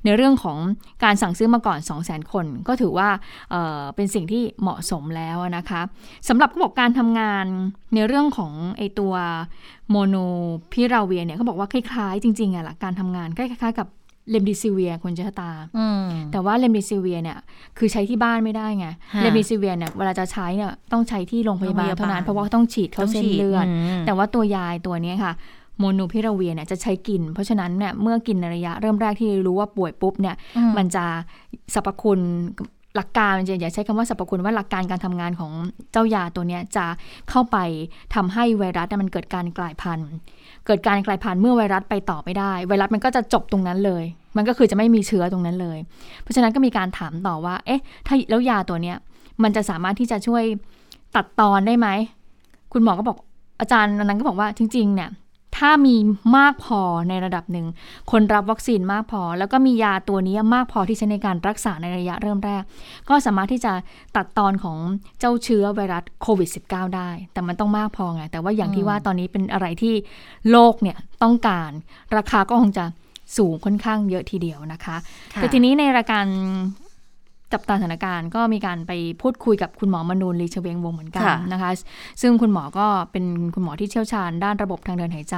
ในเรื่องของการสั่งซื้อมาก่อน 2 0 0 0 0 0 คน ก็ถือว่าเเป็นสิ่งที่เหมาะสมแล้วนะคะสำหรับเขาบอกการทำงานในเรื่องของไอตัวโมโนพิราเวียเนี่ยเขาบอกว่าคล้ายๆ จริงๆอะหลักการทำงานคล้ายๆกับ เรมเดซิเวียร์คนเจตาแต่ว่าเรมเดซิเวียร์เนี่ยคือใช้ที่บ้านไม่ได้ไงเรมเดซิเวียร์เนี่ยเวลาจะใช้เนี่ยต้องใช้ที่โรงพยาบาลเท่านั้นเพราะว่าต้องฉีดเข้าเส้นเลือดแต่ว่าตัวยาตัวนี้ค่ะโมนูพิราเวียเนี่ยจะใช้กิน เพราะฉะนั้นเนี่ยเมื่อกินในระยะเริ่มแรกที่รู้ว่าป่วยปุ๊บเนี่ยมันจะสรรพคุณหลักการจะอย่าใช้คำว่าสรรพคุณว่าหลักการการทำงานของเจ้ายาตัวนี้จะเข้าไปทำให้ไวรัสมันเกิดการกลายพันธุ์ เกิดการกลายพันธุ์เมื่อไวรัสไปต่อไม่ได้ ไวรัสมันก็จะจบตรงนั้นเลย มันก็คือจะไม่มีเชื้อตรงนั้นเลย เพราะฉะนั้นก็มีการถามต่อว่า เอ๊ะ ถ้าแล้วยาตัวเนี้ยมันจะสามารถที่จะช่วยตัดตอนได้ไหม คุณหมอก็บอกอาจารย์นั้นก็บอกว่าจริงๆเนี่ย ถ้ามีมากพอในระดับหนึ่ง คนรับวัคซีนมากพอ แล้วก็มียาตัวนี้มากพอที่ใช้ในการรักษาในระยะเริ่มแรก ก็สามารถที่จะตัดตอนของเจ้าเชื้อไวรัสโควิด -19 ได้ แต่มันต้องมากพอไง แต่ว่าอย่างที่ว่าตอนนี้เป็นอะไรที่โลกเนี่ยต้องการ ราคาก็คงจะสูงค่อนข้างเยอะทีเดียวนะคะ แต่ทีนี้ในรายการ จับตาสถานการณ์ก็มีการไปพูดคุยกับคุณหมอมนูนลีชเวงวงเหมือนกันนะคะ ซึ่งคุณหมอก็เป็นคุณหมอที่เชี่ยวชาญด้านระบบทางเดินหายใจ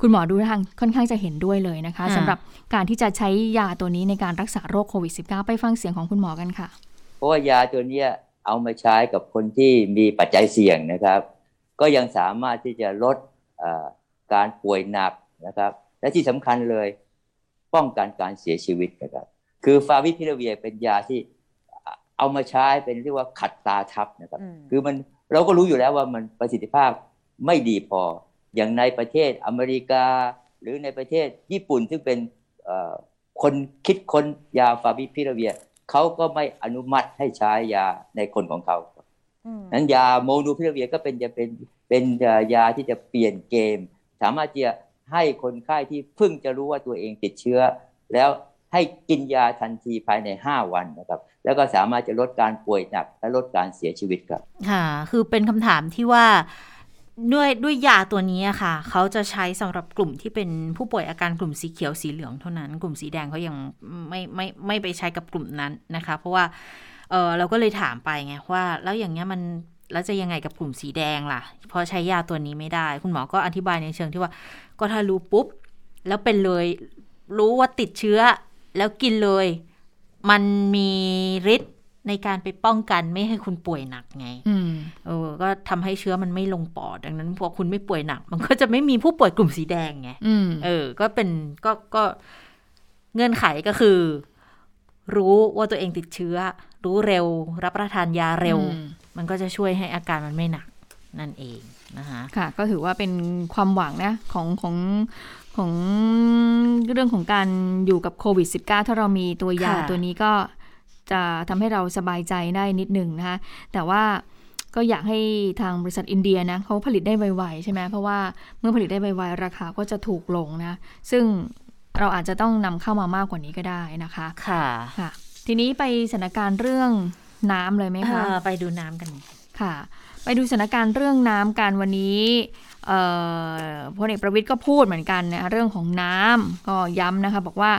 คุณหมอดูทางค่อนข้างจะเห็นด้วยเลยนะคะสำหรับการที่จะใช้ยาตัวนี้ในการรักษาโรคโควิด -19 ไปฟังเสียงของคุณหมอกันค่ะ เพราะว่ายาตัวนี้เอามาใช้กับคนที่มีปัจจัยเสี่ยงนะครับ ก็ยังสามารถที่จะลดการป่วยหนักนะครับ และที่สำคัญเลยป้องกันการเสียชีวิตนะครับ คือฟาวิพิลาเวียเป็นยาที่ เอามาใช้เป็นเรียกว่าขัดตาทับนะครับ คือมันเราก็รู้อยู่แล้วว่ามันประสิทธิภาพไม่ดีพอ อย่างในประเทศอเมริกา หรือในประเทศญี่ปุ่นซึ่งเป็นคนคิดค้นยาฟาบิพิราเวียเขาก็ไม่อนุมัติให้ใช้ยาในคนของเขานั้นยาโมนูพิราเวียก็เป็นจะเป็นเป็นยาที่จะเปลี่ยนเกม สามารถจะให้คนไข้ที่เพิ่งจะรู้ว่าตัวเองติดเชื้อ แล้ว ให้กินยาทันทีภายใน 5 วันนะครับ แล้วก็สามารถจะลดการป่วยหนัก และลดการเสียชีวิตครับ ค่ะ คือเป็นคำถามที่ว่าด้วยด้วยยาตัวนี้ค่ะ เขาจะใช้สำหรับกลุ่มที่เป็นผู้ป่วยอาการกลุ่มสีเขียวสีเหลืองเท่านั้น กลุ่มสีแดงเขายังไม่ไม่ไม่ไปใช้กับกลุ่มนั้นนะคะ เพราะว่าเออเราก็เลยถามไปไงว่า แล้วอย่างเงี้ยมันแล้วจะยังไงกับกลุ่มสีแดงล่ะ เพราะใช้ยาตัวนี้ไม่ได้ คุณหมอก็อธิบายในเชิงที่ว่า ก็ถ้ารู้ปุ๊บ แล้วเป็นเลยรู้ว่าติดเชื้อ แล้วกินเลย มันมีฤทธิ์ในการไปป้องกันไม่ให้คุณป่วยหนักไงอืมเออ ก็ทำให้เชื้อมันไม่ลงปอด ดังนั้นพอคุณไม่ป่วยหนัก มันก็จะไม่มีผู้ป่วยกลุ่มสีแดงไงอืมเออ ก็เป็นก็ก็เงื่อนไขก็คือ รู้ว่าตัวเองติดเชื้อ รู้เร็ว รับประทานยาเร็วอืมมันก็จะช่วยให้อาการมันไม่หนักนั่นเองนะคะค่ะ ก็ถือว่าเป็นความหวังนะของของ ของเรื่องของการอยู่กับโควิด -19 ถ้าเรามีตัวยาค่ะตัวนี้ก็จะทำให้เราสบายใจได้นิดหนึ่งนะคะแต่ว่าก็อยากให้ทางบริษัทอินเดียนะเขาผลิตได้ไวๆใช่ไหมเพราะว่าเมื่อผลิตได้ไวๆราคาก็จะถูกลงนะ ซึ่งเราอาจจะต้องนำเข้ามามากกว่านี้ก็ได้นะคะค่ะค่ะ ทีนี้ไปสถานการณ์เรื่องน้ำเลยไหมคะเออไปดูน้ำกันค่ะ ไปดูสถานการณ์เรื่องน้ำกันวันนี้เอ่อ พลเอกประวิทย์ก็พูดเหมือนกันนะเรื่องของน้ำก็ย้ำนะคะ บอกว่า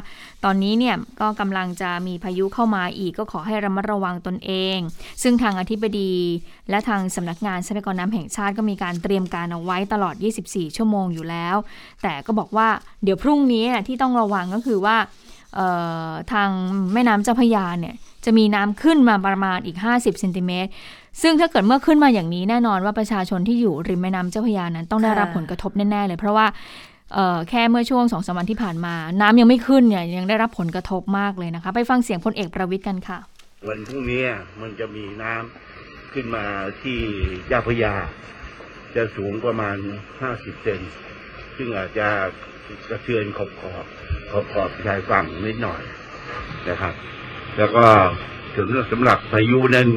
ตอนนี้เนี่ยก็กำลังจะมีพายุเข้ามาอีกก็ขอให้ระมัดระวังตนเอง ซึ่งทางอธิบดี และทางสำนักงานทรัพยากรน้ำแห่งชาติก็มีการเตรียมการเอาไว้ตลอด 24 ชั่วโมงอยู่แล้ว แต่ก็บอกว่าเดี๋ยวพรุ่งนี้ที่ต้องระวังก็คือว่าทางแม่น้ำเจ้าพยาเนี่ย จะมีน้ำขึ้นมาประมาณอีก 50เซนติเมตรซึ่งถ้าเกิดเมื่อขึ้นมาอย่างนี้แน่นอนว่าประชาชนที่อยู่ริมแม่น้ำเจ้าพระยานั้นต้องได้รับผลกระทบแน่ ๆ เลย เพราะว่าแค่เมื่อช่วงสองสามวันที่ผ่านมา น้ำยังไม่ขึ้นเนี่ยยังได้รับผลกระทบมากเลยนะคะ ไปฟังเสียงพลเอกประวิทย์กันค่ะ วันพรุ่งนี้มันจะมีน้ำขึ้นมาที่เจ้าพระยา จะสูงประมาณ 50 เซนซึ่งอาจจะกระเทือนขอบขอบขอบขอบชายฝั่งนิดหน่อยนะครับ แล้วก็ถึงสำหรับพายุนั้น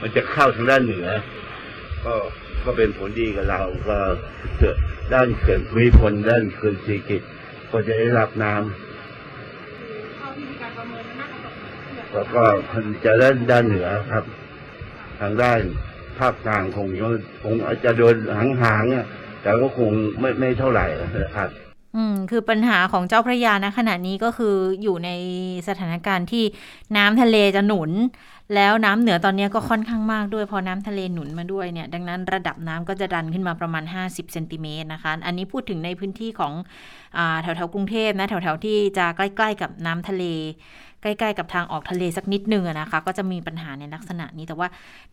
มันจะเข้าทางด้านเหนือ ก็ก็เป็นผลดีกับเราก็เกิดด้านเขื่อนภูมิพลด้านเขื่อนศรีกิจก็จะได้รับน้ำแล้วก็มันจะด้านด้านเหนือครับ ทางด้านภาคกลางคงคงอาจจะโดนหางๆแต่ก็คงไม่ไม่เท่าไหร่ครับ อืมคือปัญหาของเจ้าพระยานะขณะนี้ก็คืออยู่ในสถานการณ์ที่น้ำทะเลจะหนุน แล้วน้ำเหนือตอนนี้ก็ค่อนข้างมากด้วย พอน้ำทะเลหนุนมาด้วยเนี่ย ดังนั้นระดับน้ำก็จะดันขึ้นมาประมาณ 50เซนติเมตรนะคะ อันนี้พูดถึงในพื้นที่ของอแถวๆกรุงเทพนะแถวแถวๆที่จะใกล้ ๆ กับน้ำทะเล ใกล้ๆกับทางออกทะเลสักนิดนึงนะคะ ก็จะมีปัญหาในลักษณะนี้ แต่ว่า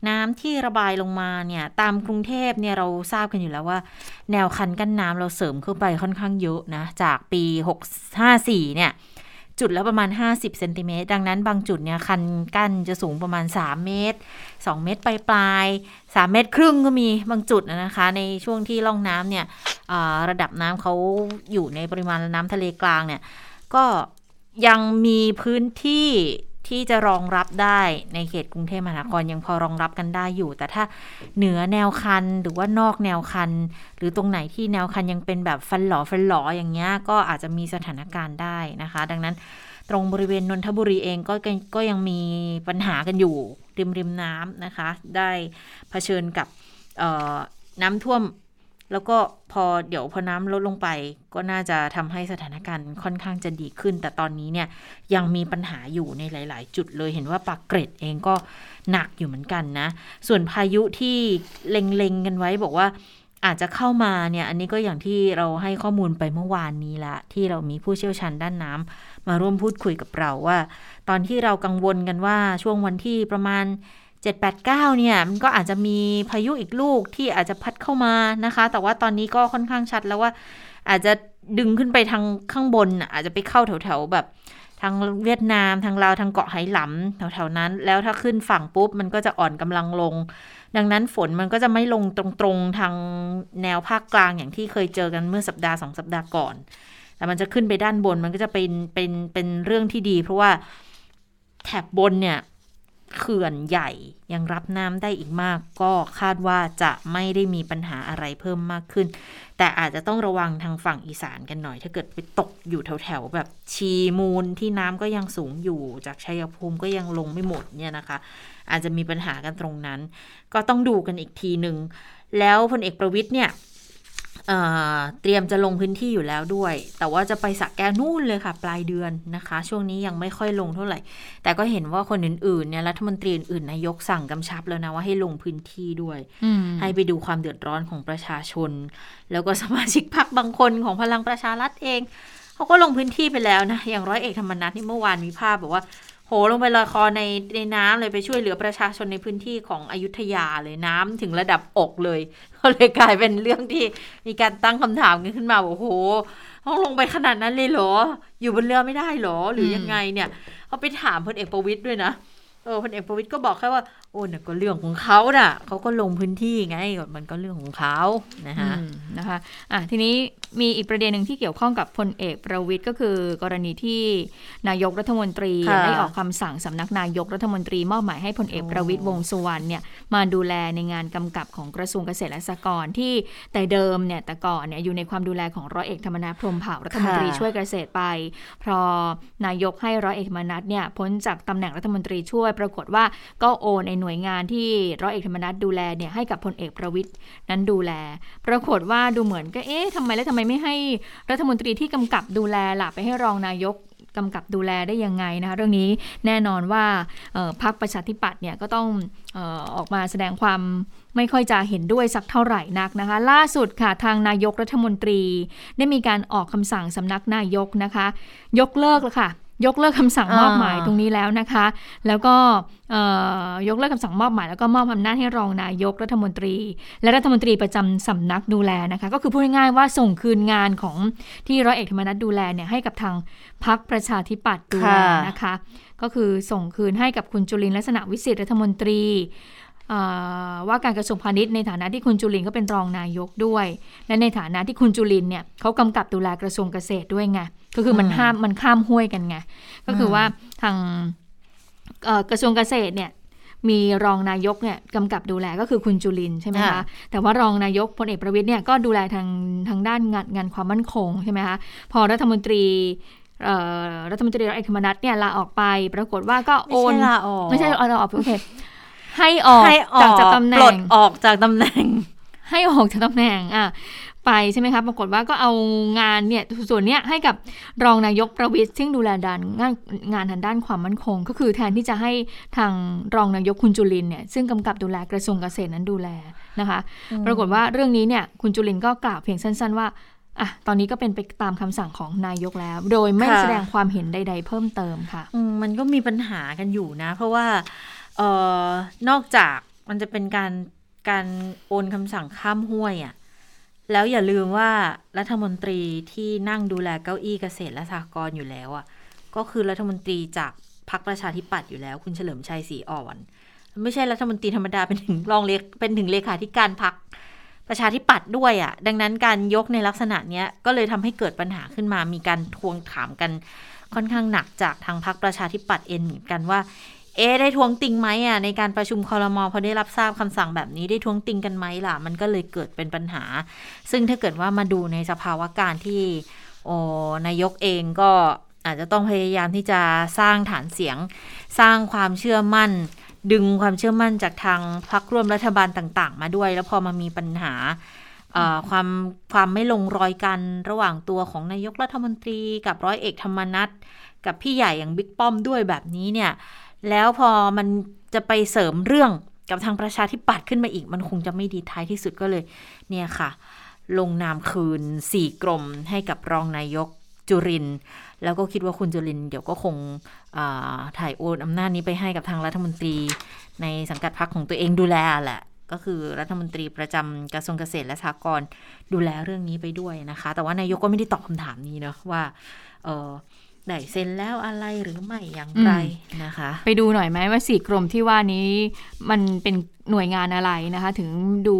น้ำที่ระบายลงมาเนี่ยตามกรุงเทพเนี่ยเราทราบกันอยู่แล้วว่า แนวคันกั้นน้ำเราเสริมเข้าไปค่อนข้างเยอะนะจากปี654เนี่ยจุดละประมาณ 50เซนติเมตรดังนั้นบางจุดเนี่ยคันกั้นจะสูงประมาณ 3 เมตร 2 เมตรปลายปลาย3เมตรครึ่งก็มีบางจุดนะคะ ในช่วงที่ร่องน้ำเนี่ยระดับน้ำเขาอยู่ในปริมาณน้ำทะเลกลางเนี่ยก็ ยังมีพื้นที่ที่จะรองรับได้ในเขตกรุงเทพมหานครยังพอรองรับกันได้อยู่ แต่ถ้าเหนือแนวคันหรือว่านอกแนวคัน หรือตรงไหนที่แนวคันยังเป็นแบบฟันหลอฟันหลออย่างเงี้ยก็อาจจะมีสถานการณ์ได้นะคะ ดังนั้นตรงบริเวณนนทบุรีเองก็ก็ยังมีปัญหากันอยู่ริมริมน้ำนะคะ ได้เผชิญกับน้ำท่วม แล้วก็พอเดี๋ยวพอน้ำลดลงไป ก็น่าจะทำให้สถานการณ์ค่อนข้างจะดีขึ้น แต่ตอนนี้เนี่ยยังมีปัญหาอยู่ในหลาย ๆ จุดเลยเห็นว่าปากเกร็ดเองก็หนักอยู่เหมือนกันนะ ส่วนพายุที่เล็ง ๆ กันไว้บอกว่าอาจจะเข้ามาเนี่ยอันนี้ก็อย่างที่เราให้ข้อมูลไปเมื่อวานนี้ละที่เรามีผู้เชี่ยวชาญด้านน้ำมาร่วมพูดคุยกับเราว่า ตอนที่เรากังวลกันว่าช่วงวันที่ประมาณ 789 เนี่ย มันก็อาจจะมีพายุอีกลูกที่อาจจะพัดเข้ามานะคะ แต่ว่าตอนนี้ก็ค่อนข้างชัดแล้วว่า อาจจะดึงขึ้นไปทางข้างบน อาจจะไปเข้าแถวๆแบบทางเวียดนามทางลาวทางเกาะไหหลำแถวๆนั้น แล้วถ้าขึ้นฝั่งปุ๊บ มันก็จะอ่อนกำลังลง ดังนั้นฝนมันก็จะไม่ลงตรงๆทางแนวภาคกลางอย่างที่เคยเจอกันเมื่อสัปดาห์สองสัปดาห์ก่อน แต่มันจะขึ้นไปด้านบนมันก็จะเป็นเป็นเป็นเรื่องที่ดี เพราะว่าแถบบนเนี่ย เขื่อนใหญ่ยังรับน้ำได้อีกมาก ก็คาดว่าจะไม่ได้มีปัญหาอะไรเพิ่มมากขึ้น แต่อาจจะต้องระวังทางฝั่งอีสานกันหน่อย ถ้าเกิดไปตกอยู่แถวๆแบบชีมูลที่น้ำก็ยังสูงอยู่ จากชัยภูมิก็ยังลงไม่หมดเนี่ยนะคะ อาจจะมีปัญหากันตรงนั้น ก็ต้องดูกันอีกทีหนึ่งแล้วพลเอกประวิทย์เนี่ย เตรียมจะลงพื้นที่อยู่แล้วด้วย แต่ว่าจะไปสักแก้วนู่นเลยค่ะ ปลายเดือนนะคะ ช่วงนี้ยังไม่ค่อยลงเท่าไหร่ แต่ก็เห็นว่าคนอื่นๆเนี่ยรัฐมนตรีอื่นๆนายกสั่งกำชับแล้วนะว่าให้ลงพื้นที่ด้วย ให้ไปดูความเดือดร้อนของประชาชน แล้วก็สมาชิกพรรคบางคนของพลังประชารัฐเอง เขาก็ลงพื้นที่ไปแล้วนะอย่างร้อยเอกธรรมนัฐที่เมื่อวานมีภาพบอกว่าโห ลงไปลอยคอในในน้ำเลยไปช่วยเหลือประชาชนในพื้นที่ของอยุธยาเลยน้ำถึงระดับอกเลยก็เลยกลายเป็นเรื่องที่มีการตั้งคำถามกันขึ้นมาโอ้โหต้องลงไปขนาดนั้นเลยเหรอ อยู่บนเรือไม่ได้เหรอหรือยังไงเนี่ยเขาไปถามพลเอกประวิตยด้วยนะเออพลเอกประวิตยก็บอกแค่ว่า โอ้เนี่ยก็เรื่องของเขาน่ะเขาก็ลงพื้นที่ไงมันก็เรื่องของเขานะคะนะคะอะทีนี้มีอีกประเด็นหนึ่งที่เกี่ยวข้องกับพลเอกประวิตยก็คือกรณีที่นายกรัฐมนตรีได้ออกคำสั่งสำนักนายกรัฐมนตรีมอบหมายให้พลเอกประวิตยวงสุวรรณเนี่ยมาดูแลในงานกำกับของกระทรวงเกษตรและสหกรณ์ที่แต่เดิมเนี่ยแต่ก่อนเนี่ยอยู่ในความดูแลของร้อยเอกธรรมนัฐพรมเผ่ารัฐมนตรีช่วยเกษตรไป พอนายกให้ร้อยเอกธรรมนัฐเนี่ยพ้นจากตำแหน่งรัฐมนตรีช่วยปรากฏว่าก็โอนในหน่วยงานที่ร้อยเอกธรรมนัฐดูแลเนี่ยให้กับพลเอกประวิทย์นั้นดูแล ปรากฏว่าดูเหมือนก็เอ๊ะทำไมแล้วทำไมไม่ให้รัฐมนตรีที่กำกับดูแลล่ะไปให้รองนายกกำกับดูแลได้ยังไงนะคะเรื่องนี้แน่นอนว่าพรรคประชาธิปัตย์เนี่ยก็ต้องอออกมาแสดงความไม่ค่อยจะเห็นด้วยสักเท่าไหร่นักนะคะ ล่าสุดค่ะทางนายกรัฐมนตรี ได้มีการออกคำสั่งสำนักนายกนะคะ ยกเลิกแล้วค่ะ ยกเลิกคำสั่งมอบหมายตรงนี้แล้วนะคะ แล้วก็ยกเลิกคำสั่งมอบหมายแล้วก็มอบอำนาจให้รองนายกรัฐมนตรี และรัฐมนตรีประจำสำนักดูแลนะคะ ก็คือพูดง่ายๆว่าส่งคืนงานของที่ร้อยเอกธรรมนัฐดูแลเนี่ยให้กับทางพักประชาธิปัตย์ดูแลนะคะ ก็คือส่งคืนให้กับคุณจุลินลักษณะวิสิทธิรัฐมนตรี ว่าการกระทรวงพาณิชย์ในฐานะที่คุณจุลินก็เป็นรองนายกด้วย และในฐานะที่คุณจุลินเนี่ยเขากำกับดูแลกระทรวงเกษตรด้วยไงก็คือมันห้ามมันข้ามห้วยกันไงก็คือว่าทางกระทรวงเกษตรเนี่ยมีรองนายกเนี่ยกำกับดูแลก็คือคุณจุลินใช่ไหมคะแต่ว่ารองนายกพลเอกประวิทย์เนี่ยก็ดูแลทางทางด้านงานงานความมั่นคงใช่ไหมคะพอรัฐมนตรีรัฐมนตรีรัฐเอกธรรมนัฐเนี่ยลาออกไป ปรากฏว่าก็โอนไม่ใช่ลาออกไม่ใช่ลาออกโอเค ให้ออกจากจากตำแหน่งปลดออกจากตำแหน่ง ให้ออกจากตำแหน่งอะไปใช่ไหมคะปรากฏว่าก็เอางานเนี่ยส่วนเนี้ยให้กับรองนายกประวิทย์ซึ่งดูแลด้านงานงานทางด้านความมั่นคง ก็คือแทนที่จะให้ทางรองนายกคุณจุลินเนี่ยซึ่งกำกับดูแลกระทรวงเกษตรนั้นดูแลนะคะ ปรากฏว่าเรื่องนี้เนี่ยคุณจุลินก็กล่าวเพียงสั้น ๆ ว่าอะตอนนี้ก็เป็นไปตามคำสั่งของนายกแล้ว โดยไม่แสดงความเห็นใด ๆ เพิ่มเติมค่ะมันก็มีปัญหากันอยู่นะ เพราะว่า ออนอกจากมันจะเป็นการการโอนคำสั่งข้ามห้วยอะ่ะแล้วอย่าลืมว่ารัฐมนตรีที่นั่งดูแลเก้าอี้เกษตรและสหกรณ์อยู่แล้วอะ่ะ ก็คือรัฐมนตรีจากพรรคประชาธิปัตย์อยู่แล้ว คุณเฉลิมชัยศรีอ่อน ไม่ใช่รัฐมนตรีธรรมดาเป็นถึงรองเลเป็นถึงเลขาธิการพรรคประชาธิปัตย์ด้วยอะ่ะ ดังนั้นการยกในลักษณะเนี้ยก็เลยทำให้เกิดปัญหาขึ้นมา มีการทวงถามกันค่อนข้างหนักจากทางพรรคประชาธิปัตย์เองเหมือนกันว่า เอได้ทวงติงไหมอะในการประชุมคอรมอพอได้รับทราบคำสั่งแบบนี้ได้ทวงติงกันไหมล่ะ มันก็เลยเกิดเป็นปัญหา ซึ่งถ้าเกิดว่ามาดูในสภาวะการที่โอนายกเองก็อาจจะต้องพยายามที่จะสร้างฐานเสียง สร้างความเชื่อมั่น ดึงความเชื่อมั่นจากทางพรรคร่วมรัฐบาลต่าง ๆ มาด้วย แล้วพอมามีปัญหาความความไม่ลงรอยกันระหว่างตัวของนายกรัฐมนตรี กับร้อยเอกธรรมนัฐกับพี่ใหญ่อย่างบิ๊กป้อมด้วยแบบนี้เนี่ย แล้วพอมันจะไปเสริมเรื่องกับทางประชาธิปัตย์ขึ้นมาอีก มันคงจะไม่ดีท้ายที่สุดก็เลย เนี่ยค่ะ ลงนามคืนสี่กรมให้กับรองนายกจุริน แล้วก็คิดว่าคุณจุริน เดี๋ยวก็คงถ่ายโอนอำนาจนี้ไปให้กับทางรัฐมนตรี ในสังกัดพรรคของตัวเองดูแลแหละ ก็คือรัฐมนตรีประจำกระทรวงเกษตรและสหกรณ์ดูแลเรื่องนี้ไปด้วยนะคะ แต่ว่านายกก็ไม่ได้ตอบคำถามนี้เนาะว่าเออ ได้เซ็นแล้วอะไรหรือไม่อย่างไรนะคะ ไปดูหน่อยไหมว่าสี่กรมที่ว่านี้มันเป็นหน่วยงานอะไรนะคะ ถึงดู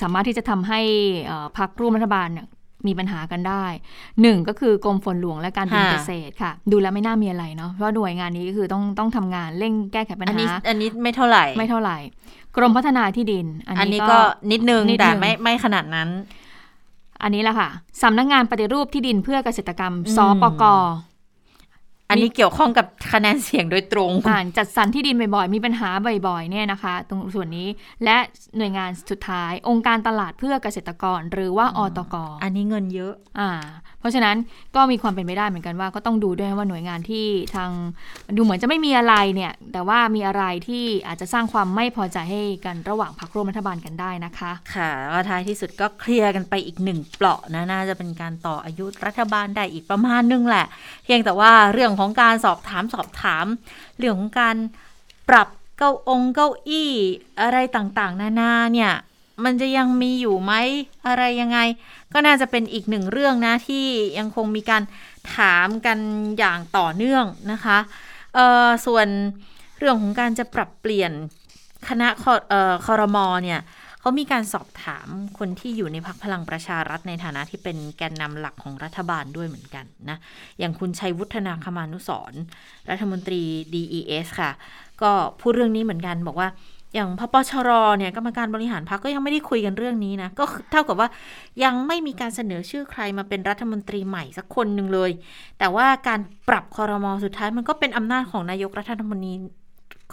สามารถที่จะทำให้พักร่วมรัฐบาลมีปัญหากันได้หนึ่งก็คือกรมฝนหลวงและการบินเกษตรค่ะ ดูแล้วไม่น่ามีอะไรเนาะเพราะหน่วยงานนี้ก็คือต้องต้องทำงานเร่งแก้ไขปัญหาอันนี้อันนี้ไม่เท่าไหร่ไม่เท่าไหร่ กรมพัฒนาที่ดิน อันนี้ก็นิดนึงแต่ไม่ไม่ขนาดนั้น อันนี้แหละค่ะสำนักงงานปฏิรูปที่ดินเพื่อเกษตรกรรมสปก อันนี้เกี่ยวข้องกับคะแนนเสียงโดยตรงอ่านจัดสรรที่ดินบ่อยๆ มีปัญหาบ่อยๆเนี่ยนะคะ ตรงส่วนนี้และหน่วยงานสุดท้าย องค์การตลาดเพื่อเกษตรกร หรือว่าอตกอันนี้เงินเยอะอ่าเพราะฉะนั้นก็มีความเป็นไปได้เหมือนกันว่า ก็ต้องดูด้วยว่าหน่วยงานที่ทางดูเหมือนจะไม่มีอะไรเนี่ยแต่ว่ามีอะไรที่อาจจะสร้างความไม่พอใจให้กันระหว่างพรรคร่วมรัฐบาลกันได้นะคะค่ะก็ท้ายที่สุดก็เคลียร์กันไปอีกหนึ่งเปราะนะน่าจะเป็นการต่ออายุรัฐบาลได้อีกประมาณนึงแหละ เพียงแต่ว่าเรื่องของของการสอบถามสอบถาม เรื่องของการปรับเก้าองเก้าอี้ อะไรต่างๆ นานาเนี่ยมันจะยังมีอยู่ไหมอะไรยังไง ก็น่าจะเป็นอีกหนึ่งเรื่องนะที่ยังคงมีการถามกันอย่างต่อเนื่องนะคะเอ่อส่วนเรื่องของการจะปรับเปลี่ยนคณะคอเออคอรมอเนี่ย เขามีการสอบถามคนที่อยู่ในพักพลังประชารัฐในฐานะที่เป็นแกนนำหลักของรัฐบาลด้วยเหมือนกันนะ อย่างคุณชัยวุฒนาคมานุสรรัฐมนตรี DES ค่ะ ก็พูดเรื่องนี้เหมือนกันบอกว่าอย่างพปชรเนี่ยกรรมการบริหารพรรคก็ยังไม่ได้คุยกันเรื่องนี้นะ ก็เท่ากับว่ายังไม่มีการเสนอชื่อใครมาเป็นรัฐมนตรีใหม่สักคนหนึ่งเลย แต่ว่าการปรับคอรมอสุดท้ายมันก็เป็นอำนาจของนายกรัฐมนตรี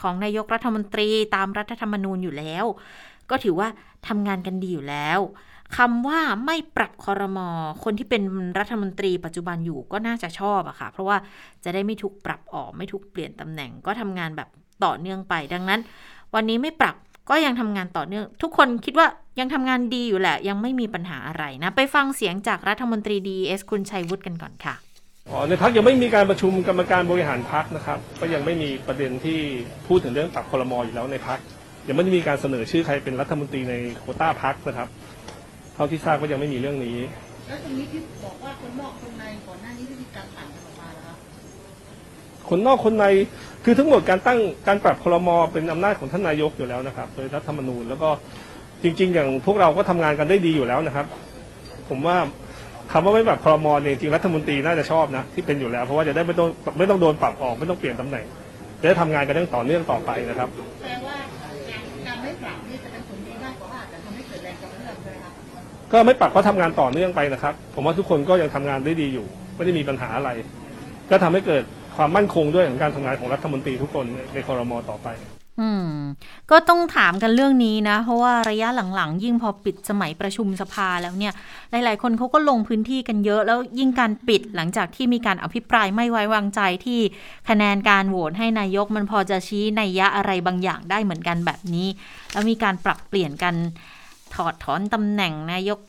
ของนายกรัฐมนตรีตามรัฐธรรมนูญอยู่แล้ว ก็ถือว่าทำงานกันดีอยู่แล้วคำว่าไม่ปรับคอรมอคนที่เป็นรัฐมนตรีปัจจุบันอยู่ก็น่าจะชอบอะค่ะ เพราะว่าจะได้ไม่ถูกปรับออกไม่ถูกเปลี่ยนตำแหน่งก็ทำงานแบบต่อเนื่องไป ดังนั้น วันนี้ไม่ปรับก็ยังทำงานต่อเนื่อง ทุกคนคิดว่ายังทำงานดีอยู่แหละ ยังไม่มีปัญหาอะไรนะ ไปฟังเสียงจากรัฐมนตรีดีเอสคุณชัยวุฒิกันก่อนค่ะอ๋อในพักยังไม่มีการประชุมกรรมการบริหารพักนะครับ ก็ยังไม่มีประเด็นที่พูดถึงเรื่องปรับคอรมออยู่แล้วในพัก ยังไม่ได้มีการเสนอชื่อใครเป็นรัฐมนตรีในโควต้าพักนะครับเท่าที่ทราบก็ยังไม่มีเรื่องนี้ แล้วตรงนี้ที่บอกว่าคนนอกคนในก่อนหน้านี้ที่มีการปั่นกันออกมาแล้วครับคนนอกคนในคือทั้งหมดการตั้งการปรับคอรมอเป็นอำนาจของท่านนายกอยู่แล้วนะครับ โดยรัฐธรรมนูญแล้วก็จริง ๆ อย่างพวกเราก็ทำงานกันได้ดีอยู่แล้วนะครับ ผมว่าคำว่าไม่ปรับคอรมอเนี่ยจริงๆรัฐมนตรีน่าจะชอบนะที่เป็นอยู่แล้ว เพราะว่าจะได้ไม่ต้องไม่ต้องโดนปรับออกไม่ต้องเปลี่ยนตำแหน่งจะได้ทำงานกันได้ต่อเนื่องต่อไปนะครับ แปลว่า ก็ไม่ปรับก็ทำงานต่อเนื่องไปนะครับ ผมว่าทุกคนก็ยังทำงานได้ดีอยู่ ไม่ได้มีปัญหาอะไร ก็ทำให้เกิดความมั่นคงด้วยของการทำงานของรัฐมนตรีทุกคนในคอรมอต่อไป อืม ก็ต้องถามกันเรื่องนี้นะ เพราะว่าระยะหลังๆ ยิ่งพอปิดสมัยประชุมสภาแล้วเนี่ย หลายๆ คนเขาก็ลงพื้นที่กันเยอะแล้วยิ่งการปิดหลังจากที่มีการอภิปรายไม่ไว้วางใจที่คะแนนการโหวตให้นายกมันพอจะชี้ในยะอะไรบางอย่างได้เหมือนกันแบบนี้ แล้วมีการปรับเปลี่ยนกัน อดถอนตำแหน่งนายก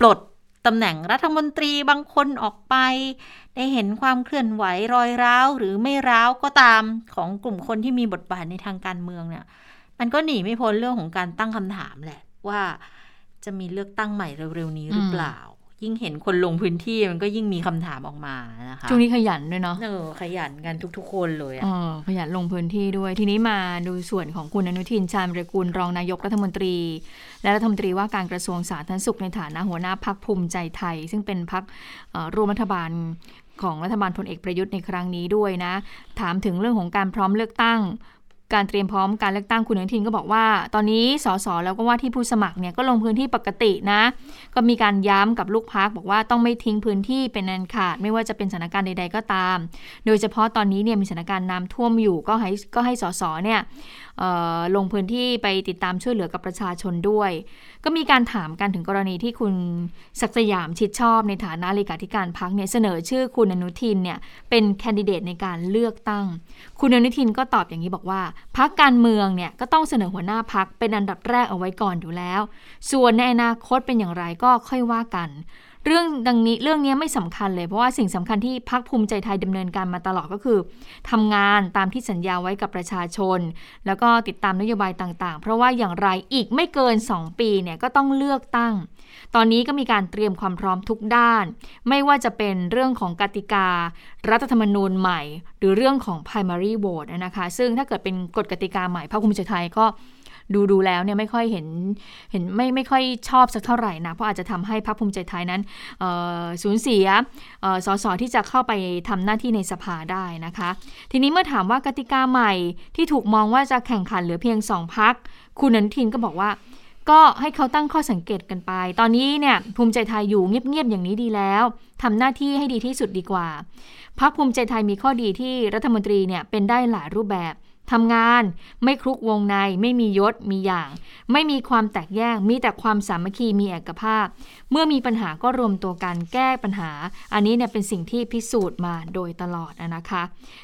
ปลดตำแหน่งรัฐมนตรีบางคนออกไป ได้เห็นความเคลื่อนไหวรอยร้าวหรือไม่ร้าวก็ตามของกลุ่มคนที่มีบทบาทในทางการเมืองเนี่ย มันก็หนีไม่พ้นเรื่องของการตั้งคำถามแหละว่าจะมีเลือกตั้งใหม่เร็วๆนี้หรือเปล่า ยิ่งเห็นคนลงพื้นที่มันก็ยิ่งมีคำถามออกมานะคะช่วงนี้ขยันด้วยเนาะเออขยันกันทุก ๆ คนเลยอะเออขยันลงพื้นที่ด้วย ทีนี้มาดูส่วนของคุณอนุทินชาญวิรกูลรองนายกรัฐมนตรี และรัฐมนตรีว่าการกระทรวงสาธารณสุขในฐานะหัวหน้าพักภูมิใจไทย ซึ่งเป็นพักร่วมรัฐบาลของรัฐบาลพลเอกประยุทธ์ในครั้งนี้ด้วยนะ ถามถึงเรื่องของการพร้อมเลือกตั้ง การเตรียมพร้อมการเลือกตั้งคุณอนุทินก็บอกว่า ตอนนี้สสแล้วก็ว่าที่ผู้สมัครเนี่ยก็ลงพื้นที่ปกตินะ ก็มีการย้ำกับลูกพักบอกว่าต้องไม่ทิ้งพื้นที่เป็นอันขาด ไม่ว่าจะเป็นสถานการณ์ใด ๆ ก็ตาม โดยเฉพาะตอนนี้เนี่ยมีสถานการณ์น้ำท่วมอยู่ก็ให้ก็ให้สสเนี่ยลงพื้นที่ไปติดตามช่วยเหลือกับประชาชนด้วย ก็มีการถามกันถึงกรณีที่คุณศักสยามชิดชอบในฐานะเลขาธิการพักเนี่ยเสนอชื่อคุณอนุทินเนี่ยเป็นแคนดิเดตในการเลือกตั้ง คุณอนุทินก็ตอบอย่างนี้บอกว่าพักการเมืองเนี่ยก็ต้องเสนอหัวหน้าพักเป็นอันดับแรกเอาไว้ก่อนอยู่แล้ว ส่วนในอนาคตเป็นอย่างไรก็ค่อยว่ากัน เรื่องดังนี้เรื่องนี้ไม่สำคัญเลย เพราะว่าสิ่งสำคัญที่พักภูมิใจไทยดำเนินการมาตลอดก็คือทำงานตามที่สัญญาไว้กับประชาชน แล้วก็ติดตามนโยบายต่างๆ เพราะว่าอย่างไรอีกไม่เกิน 2 ปีเนี่ยก็ต้องเลือกตั้ง ตอนนี้ก็มีการเตรียมความพร้อมทุกด้าน ไม่ว่าจะเป็นเรื่องของกติการัฐธรรมนูญใหม่ หรือเรื่องของ primary vote นะคะ ซึ่งถ้าเกิดเป็นกฎกติกาใหม่พรรคภูมิใจไทยก็ ดูดูแล้วเนี่ยไม่ค่อยเห็นเห็นไม่ไม่ค่อยชอบสักเท่าไหร่นะเพราะอาจจะทำให้พรรคภูมิใจไทยนั้นสูญเสียสสที่จะเข้าไปทำหน้าที่ในสภาได้นะคะ ทีนี้เมื่อถามว่ากติกาใหม่ที่ถูกมองว่าจะแข่งขันเหลือเพียงสองพักคุณอนุทินก็บอกว่าก็ให้เขาตั้งข้อสังเกตกันไป ตอนนี้เนี่ยภูมิใจไทยอยู่เงียบๆอย่างนี้ดีแล้วทำหน้าที่ให้ดีที่สุดดีกว่าพักภูมิใจไทยมีข้อดีที่รัฐมนตรีเนี่ยเป็นได้หลายรูปแบบ ทำงานไม่คลุกวงในไม่มียศมีอย่าง ไม่มีความแตกแยก มีแต่ความสามัคคีมีเอกภาพ เมื่อมีปัญหาก็รวมตัวกันแก้ปัญหา อันนี้เนี่ยเป็นสิ่งที่พิสูจน์มาโดยตลอดนะคะ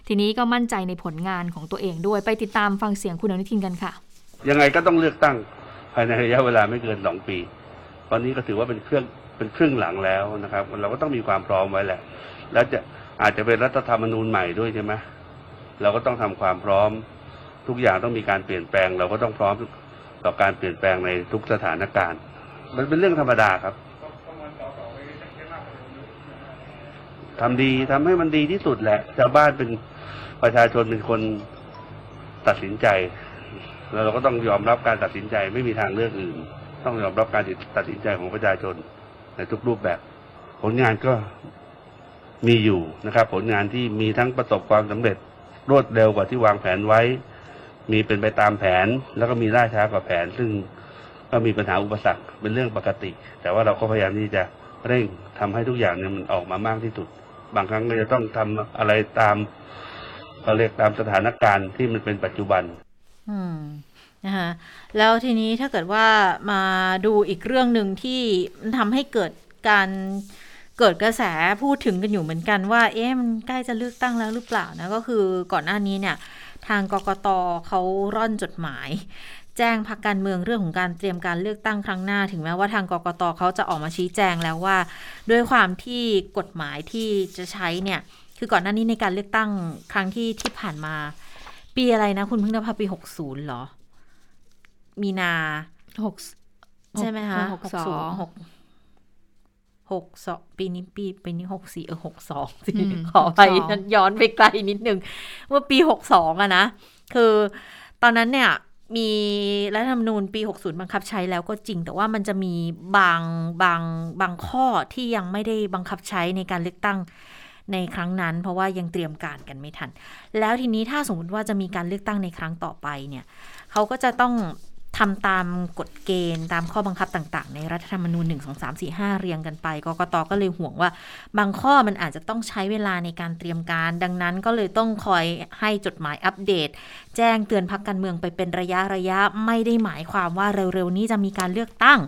ทีนี้ก็มั่นใจในผลงานของตัวเองด้วยไปติดตามฟังเสียงคุณอนุทินกันค่ะ ยังไงก็ต้องเลือกตั้งภายในระยะเวลาไม่เกินสองปี ตอนนี้ก็ถือว่าเป็นเครื่องเป็นครึ่งหลังแล้วนะครับ เราก็ต้องมีความพร้อมไว้แหละ แล้วจะอาจจะเป็นรัฐธรรมนูญใหม่ด้วยใช่ไหม เราก็ต้องทำความพร้อมทุกอย่างต้องมีการเปลี่ยนแปลง เราก็ต้องพร้อมต่อการเปลี่ยนแปลงในทุกสถานการณ์ มันเป็นเรื่องธรรมดาครับทำดีทำให้มันดีที่สุดแหละชาวบ้านเป็นประชาชนเป็นคนตัดสินใจ แล้วเราก็ต้องยอมรับการตัดสินใจไม่มีทางเลือกอื่น ต้องยอมรับการตัดสินใจของประชาชนในทุกรูปแบบ ผลงานก็มีอยู่นะครับ ผลงานที่มีทั้งประสบความสำเร็จ รวดเร็วกว่าที่วางแผนไว้ มีเป็นไปตามแผน แล้วก็มีล่าช้ากว่าแผน ซึ่งก็มีปัญหาอุปสรรคเป็นเรื่องปกติ แต่ว่าเราก็พยายามที่จะเร่งทำให้ทุกอย่างเนี่ยมันออกมามากที่สุด บางครั้งก็จะต้องทำอะไรตามเขาเรียกตามสถานการณ์ที่มันเป็นปัจจุบัน อืมนะคะแล้วทีนี้ถ้าเกิดว่ามาดูอีกเรื่องหนึ่งที่มันทำให้เกิดการ เกิดกระแสพูดถึงกันอยู่เหมือนกันว่า เอ๊ะมันใกล้จะเลือกตั้งแล้วหรือเปล่านะ ก็คือก่อนหน้านี้เนี่ย ทางกกตเขาร่อนจดหมาย แจ้งพักการเมืองเรื่องของการเตรียมการเลือกตั้งครั้งหน้า ถึงแม้ว่าทางกกตเขาจะออกมาชี้แจงแล้วว่า ด้วยความที่กฎหมายที่จะใช้เนี่ย คือก่อนหน้านี้ในการเลือกตั้งครั้งที่ที่ผ่านมา ปีอะไรนะ คุณเพิ่งนภาปีหกศูนย์เหรอ มีนาหกใช่ไหมคะหกสองหก หกสองปีนี้ปีปีนี้หกสี่เออหกสองสิอืมขอไป62ฉันย้อนไปไกลนิดนึง เมื่อปีหกสองอะนะ คือตอนนั้นเนี่ยมีรัฐธรรมนูญปี 60 บังคับใช้แล้วก็จริง แต่ว่ามันจะมีบางบางบางข้อที่ยังไม่ได้บังคับใช้ในการเลือกตั้งในครั้งนั้น เพราะว่ายังเตรียมการกันไม่ทัน แล้วทีนี้ถ้าสมมติว่าจะมีการเลือกตั้งในครั้งต่อไปเนี่ยเขาก็จะต้อง ทำตามกฎเกณฑ์ตามข้อบังคับต่าง ๆ ในรัฐธรรมนูญ1 2 3 4 5 เรียงกันไปกกตก็เลยห่วงว่า บางข้อมันอาจจะต้องใช้เวลาในการเตรียมการ ดังนั้นก็เลยต้องคอยให้จดหมายอัปเดต แจ้งเตือนพักการเมืองไปเป็นระยะระยะไม่ได้หมายความว่าเร็ว ๆ นี้จะมีการเลือกตั้ง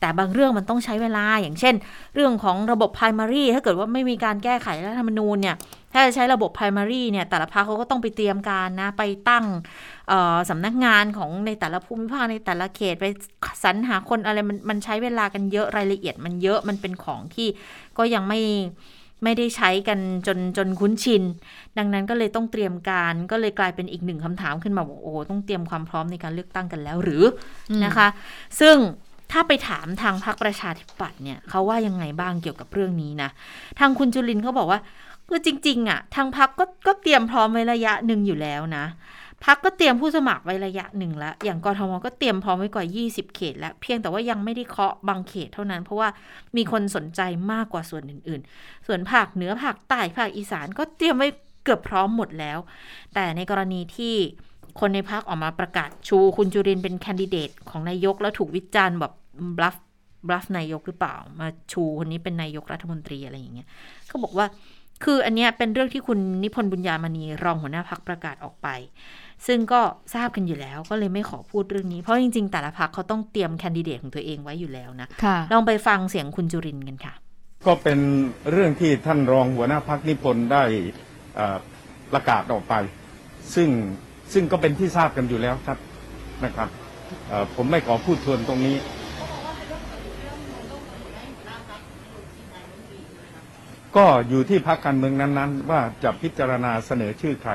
แต่บางเรื่องมันต้องใช้เวลาอย่างเช่น เรื่องของระบบ primary ถ้าเกิดว่าไม่มีการแก้ไขรัฐธรรมนูญเนี่ย ถ้าจะใช้ระบบ primary เนี่ยแต่ละพรรคเขาก็ต้องไปเตรียมการนะ ไปตั้งสำนักงานของในแต่ละภูมิภาคในแต่ละเขตไปสรรหาคนอะไรมันมันใช้เวลากันเยอะรายละเอียดมันเยอะมันเป็นของที่ก็ยังไม่ไม่ได้ใช้กันจนจนคุ้นชิน ดังนั้นก็เลยต้องเตรียมการก็เลยกลายเป็นอีกหนึ่งคำถามขึ้นมาบอกโอ้ต้องเตรียมความพร้อมในการเลือกตั้งกันแล้วหรือนะคะ ซึ่งถ้าไปถามทางพรรคประชาธิปัตย์เนี่ยเขาว่ายังไงบ้างเกี่ยวกับเรื่องนี้นะ ทางคุณจุลินเขาบอกว่า คือจริง ๆ อะ ทางพักก็ก็เตรียมพร้อมไว้ระยะหนึ่งอยู่แล้วนะพักก็เตรียมผู้สมัครไว้ระยะหนึ่งแล้วอย่างกรทมก็เตรียมพร้อมไว้กว่า 20 เขตแล้ว เพียงแต่ว่ายังไม่ได้เคาะบางเขตเท่านั้น เพราะว่ามีคนสนใจมากกว่าส่วนอื่น ๆ ส่วนภาคเหนือภาคใต้ภาคอีสานก็เตรียมไว้เกือบพร้อมหมดแล้ว แต่ในกรณีที่คนในพักออกมาประกาศชูคุณจุรินเป็นแคนดิเดตของนายกแล้วถูกวิจารณ์แบบบลัฟบลัฟนายกหรือเปล่า มาชูคนนี้เป็นนายกรัฐมนตรีอะไรอย่างเงี้ยเขาบอกว่า คืออันเนี้ยเป็นเรื่องที่คุณนิพนธ์บุญญามณีรองหัวหน้าพักประกาศออกไป ซึ่งก็ทราบกันอยู่แล้วก็เลยไม่ขอพูดเรื่องนี้ เพราะจริง ๆ แต่ละพักเขาต้องเตรียมแคนดิเดตของตัวเองไว้อยู่แล้วนะค่ะลองไปฟังเสียงคุณจุรินทร์กันค่ะ ก็เป็นเรื่องที่ท่านรองหัวหน้าพักนิพนธ์ได้เอ่อประกาศออกไป ซึ่งซึ่งก็เป็นที่ทราบกันอยู่แล้วครับนะครับเอ่อผมไม่ขอพูดทวนตรงนี้ ก็อยู่ที่พักการเมืองนั้นๆ ว่าจะพิจารณาเสนอชื่อใคร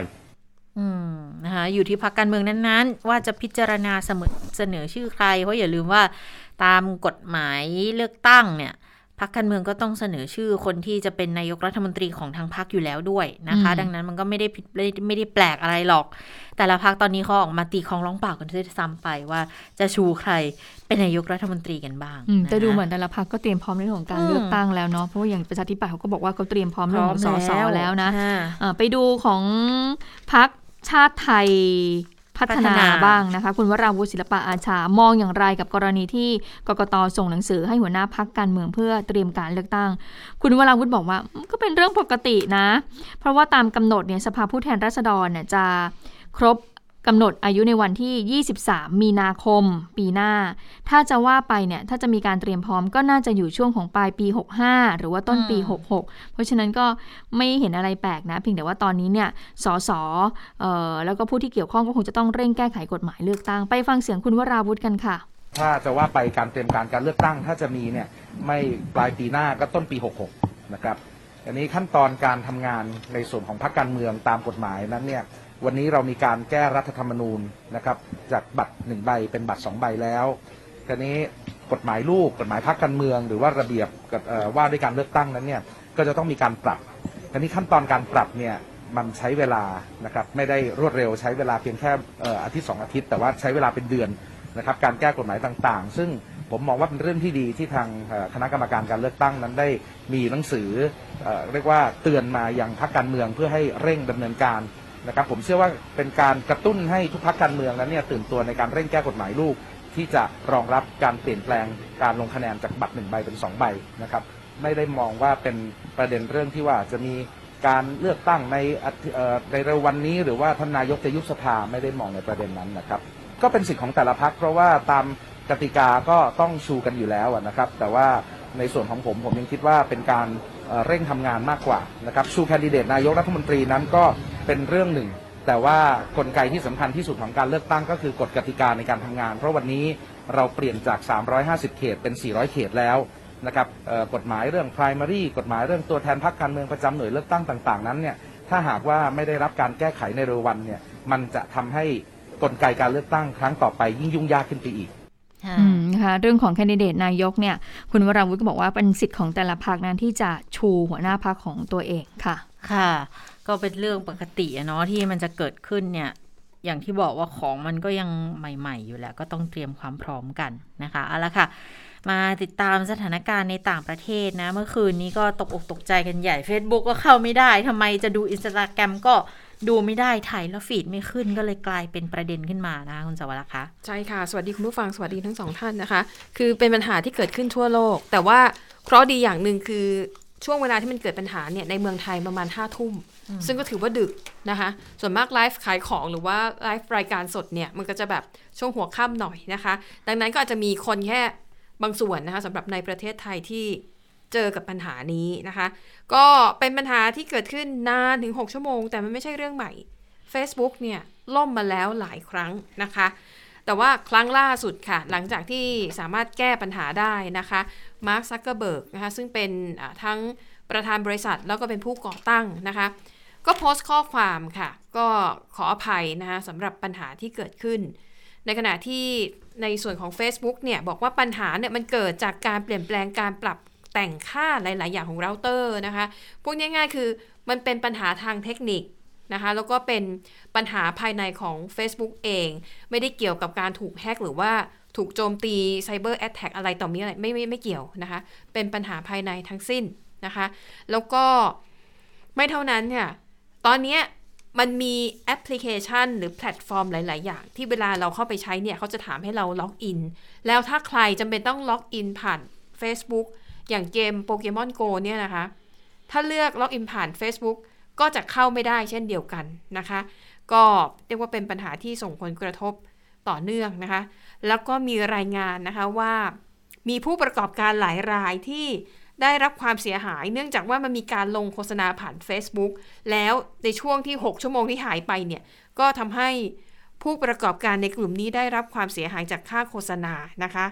อืมนะคะอยู่ที่พักการเมืองนั้นๆ ว่าจะพิจารณาเสมอเสนอชื่อใคร เพราะอย่าลืมว่าตามกฎหมายเลือกตั้งเนี่ย พักการเมืองก็ต้องเสนอชื่อคนที่จะเป็นนายกรัฐมนตรีของทางพักอยู่แล้วด้วยนะคะอืมดังนั้นมันก็ไม่ได้ผิดไม่ได้ไม่ได้แปลกอะไรหรอก แต่ละพักตอนนี้เขาออกมาตีคลองร้องเปล่ากันด้วยซ้ำไปว่าจะชูใครเป็นนายกรัฐมนตรีกันบ้างอืมแต่ะคะดูเหมือนแต่ละพรรคก็เตรียมพร้อมในเรื่องของการอืมเลือกตั้งแล้วเนาะเพราะว่าอย่างประชาธิปัตย์เขาก็บอกว่าเขาเตรียมพร้อมเรื่องของสสแล้วนะอ่าอ่าไปดูของพักชาติไทย พัฒนาฒนาบ้างนะคะ คุณวราวุฒิศิลปะอาชามองอย่างไรกับกรณีที่กกตส่งหนังสือให้หัวหน้าพักการเมืองเพื่อเตรียมการเลือกตั้ง คุณวราวุฒิบอกว่าก็เป็นเรื่องปกตินะ เพราะว่าตามกำหนดเนี่ยสภาผู้แทนราษฎรเนี่ยจะครบ กำหนดอายุในวันที่ 23 มีนาคม ปีหน้า ถ้าจะว่าไปเนี่ย ถ้าจะมีการเตรียมพร้อมก็น่าจะอยู่ช่วงของปลายปี 65 หรือว่าต้นปีอืม66 เพราะฉะนั้นก็ไม่เห็นอะไรแปลกนะ เพียงแต่ว่าตอนนี้เนี่ย สสเอ่อแล้วก็ผู้ที่เกี่ยวข้องก็คงจะต้องเร่งแก้ไขกฎหมายเลือกตั้ง ไปฟังเสียงคุณวราวุฒิกันค่ะ ถ้าจะว่าไปการเตรียมการการเลือกตั้ง ถ้าจะมีเนี่ย ไม่ปลายปีหน้าก็ต้นปี 66 นะครับ อันนี้ขั้นตอนการทำงานในส่วนของพรรคการเมืองตามกฎหมายนั้นเนี่ย วันนี้เรามีการแก้รัฐธรรมนูญนะครับ จากบัตรหนึ่งใบเป็นบัตรสองใบแล้วทีนี้กฎหมายลูกกฎหมายพรรคการเมือง หรือว่าระเบียบว่าด้วยการเลือกตั้งนั้นเนี่ยก็จะต้องมีการปรับทีนี้ขั้นตอนการปรับเนี่ยมันใช้เวลานะครับไม่ได้รวดเร็วใช้เวลาเพียงแค่อาทิตย์สองอาทิตย์ แต่ว่าใช้เวลาเป็นเดือนนะครับการแก้กฎหมายต่างๆ ซึ่งผมมองว่าเป็นเรื่องที่ดีที่ทางคณะกรรมการการเลือกตั้งนั้นได้มีหนังสือเอเรียกว่าเตือนมาอยังพรรคการเมืองเพื่อให้เร่งดำเนินการ นะครับผมเชื่อว่าเป็นการกระตุ้นให้ทุกพรรคการเมืองนั้นเนี่ยตื่นตัวในการเร่งแก้กฎหมายลูก ที่จะรองรับการเปลี่ยนแปลงการลงคะแนนจากบัตรหนึ่งใบเป็นสองใบนะครับไม่ได้มองว่าเป็นประเด็นเรื่องที่ว่าจะมีการเลือกตั้งในในเร็ววันนี้หรือว่าท่านนายกจะยุบสภาไม่ได้มองในประเด็นนั้นนะครับ ก็เป็นสิทธิ์ของแต่ละพักเพราะว่าตามกติกาก็ต้องชูกันอยู่แล้วนะครับ แต่ว่าในส่วนของผมผมยังคิดว่าเป็นการ เร่งทำงานมากกว่านะครับชูแคนดิเดตนายกรัฐมนตรีนั้นก็เป็นเรื่องหนึ่ง แต่ว่ากลไกที่สำคัญที่สุดของการเลือกตั้งก็คือกฎกติกาในการทำงาน เพราะวันนี้เราเปลี่ยนจาก 350 เขตเป็น 400 เขตแล้วนะครับกฎหมายเรื่อง primary กฎหมายเรื่องตัวแทนพรรคการเมืองประจำหน่วยเลือกตั้งต่างๆนั้นเนี่ยถ้าหากว่าไม่ได้รับการแก้ไขในเร็ววันเนี่ยมันจะทำให้กลไกการเลือกตั้งครั้งต่อไปยิ่งยุ่งยากขึ้นไปอีก นะคะเรื่องของแคนดิเดตนายกเนี่ย คุณวราวุฒิก็บอกว่าเป็นสิทธิ์ของแต่ละพรรคนั้นที่จะชูหัวหน้าพรรคของตัวเองค่ะ ค่ะ ก็เป็นเรื่องปกติอะเนาะที่มันจะเกิดขึ้นเนี่ยอย่างที่บอกว่าของมันก็ยังใหม่ ๆ อยู่แหละก็ต้องเตรียมความพร้อมกันนะคะเอาละค่ะ มาติดตามสถานการณ์ในต่างประเทศนะ เมื่อคืนนี้ก็ตกอกตกใจกันใหญ่ Facebook ก็เข้าไม่ได้ทำไมจะดูอินสตาแกรมก็ ดูไม่ได้ถ่ายแล้วฟีดไม่ขึ้นก็เลยกลายเป็นประเด็นขึ้นมานะคะคุณสวรรค์คะใช่ค่ะ สวัสดีคุณผู้ฟังสวัสดีทั้งสองท่านนะคะ คือเป็นปัญหาที่เกิดขึ้นทั่วโลก แต่ว่าเคราะห์ดีอย่างหนึ่งคือช่วงเวลาที่มันเกิดปัญหาเนี่ยในเมืองไทยประมาณ5้าทุ่ม ซึ่งก็ถือว่าดึกนะคะ ส่วนมากไลฟ์ขายของหรือว่าไลฟ์รายการสดเนี่ยมันก็จะแบบช่วงหัวค่ำหน่อยนะคะ ดังนั้นก็อาจจะมีคนแค่บางส่วนนะคะสำหรับในประเทศไทยที่ เจอกับปัญหานี้นะคะ ก็เป็นปัญหาที่เกิดขึ้นนานถึง 6 ชั่วโมง แต่มันไม่ใช่เรื่องใหม่ Facebook เนี่ยล่มมาแล้วหลายครั้งนะคะ แต่ว่าครั้งล่าสุดค่ะ หลังจากที่สามารถแก้ปัญหาได้นะคะมาร์คซักเกอร์เบิร์กนะคะซึ่งเป็นทั้งประธานบริษัทแล้วก็เป็นผู้ก่อตั้งนะคะ ก็โพสต์ข้อความค่ะ ก็ขออภัยนะคะสำหรับปัญหาที่เกิดขึ้น ในขณะที่ในส่วนของ Facebook เนี่ยบอกว่าปัญหาเนี่ยมันเกิดจากการเปลี่ยนแปลงการปรับ แต่งค่าหลาย ๆ อย่างของเราเตอร์นะคะพูดง่ายๆ คือมันเป็นปัญหาทางเทคนิคนะคะแล้วก็เป็นปัญหาภายในของ Facebook เอง ไม่ได้เกี่ยวกับการถูกแฮกหรือว่าถูกโจมตีไซเบอร์แอ t แทกอะไรต่อมีอะไรไม่ไม่ไม่เกี่ยวนะคะ เป็นปัญหาภายในทั้งสิ้นนะคะ แล้วก็ไม่เท่านั้นค่ะตอนนี้มันมีแอปพลิเคชันหรือแพลตฟอร์มหลาย ๆ อย่าง ที่เวลาเราเข้าไปใช้เนี่ยเขาจะถามให้เราล็อกอิน แล้วถ้าใครจำเป็นต้องล็อกอินผ่าน Facebook อย่างเกมโปเกมอนโกเนี่ยนะคะ ถ้าเลือกล็อกอินผ่าน Facebook ก็จะเข้าไม่ได้เช่นเดียวกันนะคะ ก็เรียกว่าเป็นปัญหาที่ส่งผลกระทบต่อเนื่องนะคะ แล้วก็มีรายงานนะคะว่ามีผู้ประกอบการหลายรายที่ได้รับความเสียหาย เนื่องจากว่ามันมีการลงโฆษณาผ่าน Facebook แล้วในช่วงที่ 6 ชั่วโมงที่หายไปเนี่ย ก็ทำให้ผู้ประกอบการในกลุ่มนี้ได้รับความเสียหายจากค่าโฆษณานะคะ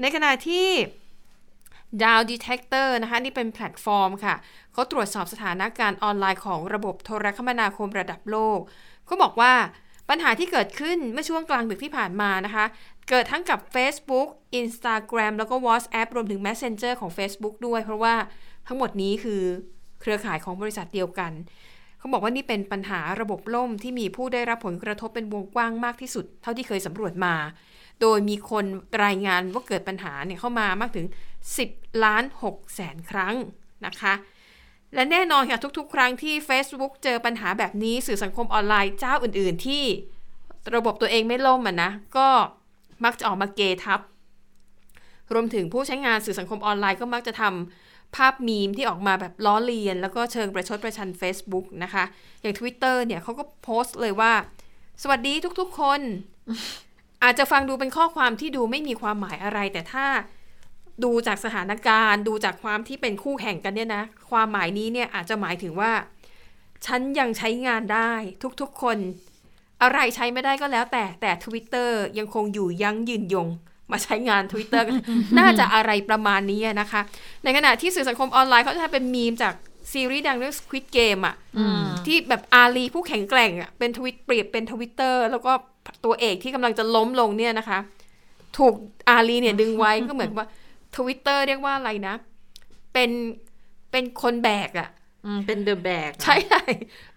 ในขณะที่ Dow Detector นะคะนี่เป็นแพลตฟอร์มค่ะเขาตรวจสอบสถานการณ์ออนไลน์ของระบบโทรคมนาคมระดับโลกก็บอกว่าปัญหาที่เกิดขึ้นเมื่อช่วงกลางดึกที่ผ่านมานะคะ เกิดทั้งกับ Facebook Instagram แล้วก็ WhatsApp รวมถึง Messenger ของ Facebook ด้วย เพราะว่าทั้งหมดนี้คือเครือข่ายของบริษัทเดียวกัน เขาบอกว่านี่เป็นปัญหาระบบล่มที่มีผู้ได้รับผลกระทบเป็นวงกว้างมากที่สุด เท่าที่เคยสำรวจมา โดยมีคนรายงานว่าเกิดปัญหาเนี่ยเข้ามามากถึง 10 ล้าน6แสนครั้งนะคะ และแน่นอนค่ะทุกๆ ครั้งที่ Facebook เจอปัญหาแบบนี้สื่อสังคมออนไลน์เจ้าอื่น ๆ ที่ระบบตัวเองไม่ล่มอะนะ ก็มักจะออกมาเกทับ รวมถึงผู้ใช้งานสื่อสังคมออนไลน์ก็มักจะทำภาพมีมที่ออกมาแบบล้อเลียน แล้วก็เชิงประชดประชัน Facebook นะคะ อย่าง Twitter เนี่ยเขาก็โพสต์เลยว่า สวัสดีทุกๆ คน อาจจะฟังดูเป็นข้อความที่ดูไม่มีความหมายอะไร แต่ถ้า ดูจากสถานการณ์ ดูจากความที่เป็นคู่แข่งกันเนี่ยนะ ความหมายนี้เนี่ยอาจจะหมายถึงว่า ฉันยังใช้งานได้ทุกๆคน อะไรใช้ไม่ได้ก็แล้วแต่แต่ Twitter ยังคงอยู่ยั้งยืนยง มาใช้งาน Twitter กันน่าจะอะไรประมาณนี้นะคะ ในขณะที่สื่อสังคมออนไลน์เขาจะทำเป็นมีมจากซีรีส์ดังเรื่อง Squid Game อะที่แบบอาลีผู้แข็งแกร่งอะเป็นทวิตเปรียบเป็นทวิตเตอร์แล้วก็ตัวเอกที่กำลังจะล้มลงเนี่ยนะคะ ถูกอาลีเนี่ยดึงไว้ก็เหมือนว่า ทวิตเตอร์เรียกว่าอะไรนะ เป็นเป็นคนแบกอะอืมเป็นเดอะแบกใช่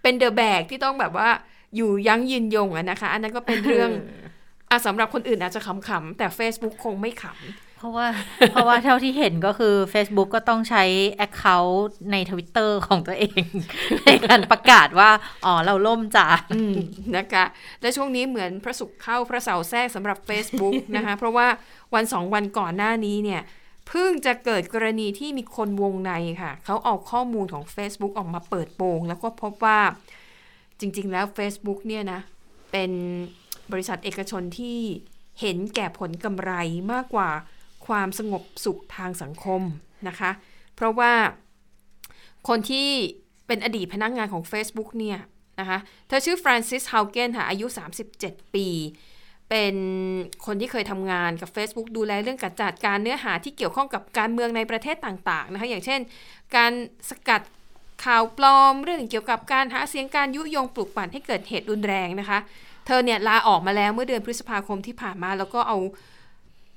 เป็นเดอะแบกที่ต้องแบบว่าอยู่ยั้งยืนยงอะนะคะ อันนั้นก็เป็นเรื่องอะสำหรับคนอื่นอาจจะขำๆ แต่ Facebook คงไม่ขเพราะว่า เพราะว่าเท่าที่เห็นก็คือ Facebook ก็ต้องใช้ Account ใน Twitter ของตัวเอง ในการประกาศว่า อ๋อ เราล่มจ้าำอืมนะคะ และช่วงนี้เหมือนพระศุกร์เข้าพระเสาร์แทรกสำหรับ Facebook นะคะ เพราะว่าวันสองวันก่อนหน้านี้เนี่ย เพิ่งจะเกิดกรณีที่มีคนวงในค่ะ เขาเอาข้อมูลของ Facebook ออกมาเปิดโปง แล้วก็พบว่าจริง ๆ แล้ว Facebook เนี่ยนะ เป็นบริษัทเอกชนที่เห็นแก่ผลกำไรมากกว่าความสงบสุขทางสังคมนะคะ เพราะว่าคนที่เป็นอดีตพนักงานของ Facebook เนี่ยนะคะ เธอชื่อฟรานซิส ฮาวเกนค่ะ อายุ 37 ปี เป็นคนที่เคยทำงานกับ Facebook ดูแลเรื่องการจัดการเนื้อหาที่เกี่ยวข้องกับการเมืองในประเทศต่างๆนะคะอย่างเช่น การสกัดข่าวปลอม เรื่องเกี่ยวกับการหาเสียงการยุยงปลุกปั่นให้เกิดเหตุรุนแรงนะคะ เธอเนี่ยลาออกมาแล้วเมื่อเดือนพฤษภาคมที่ผ่านมาแล้วก็เอา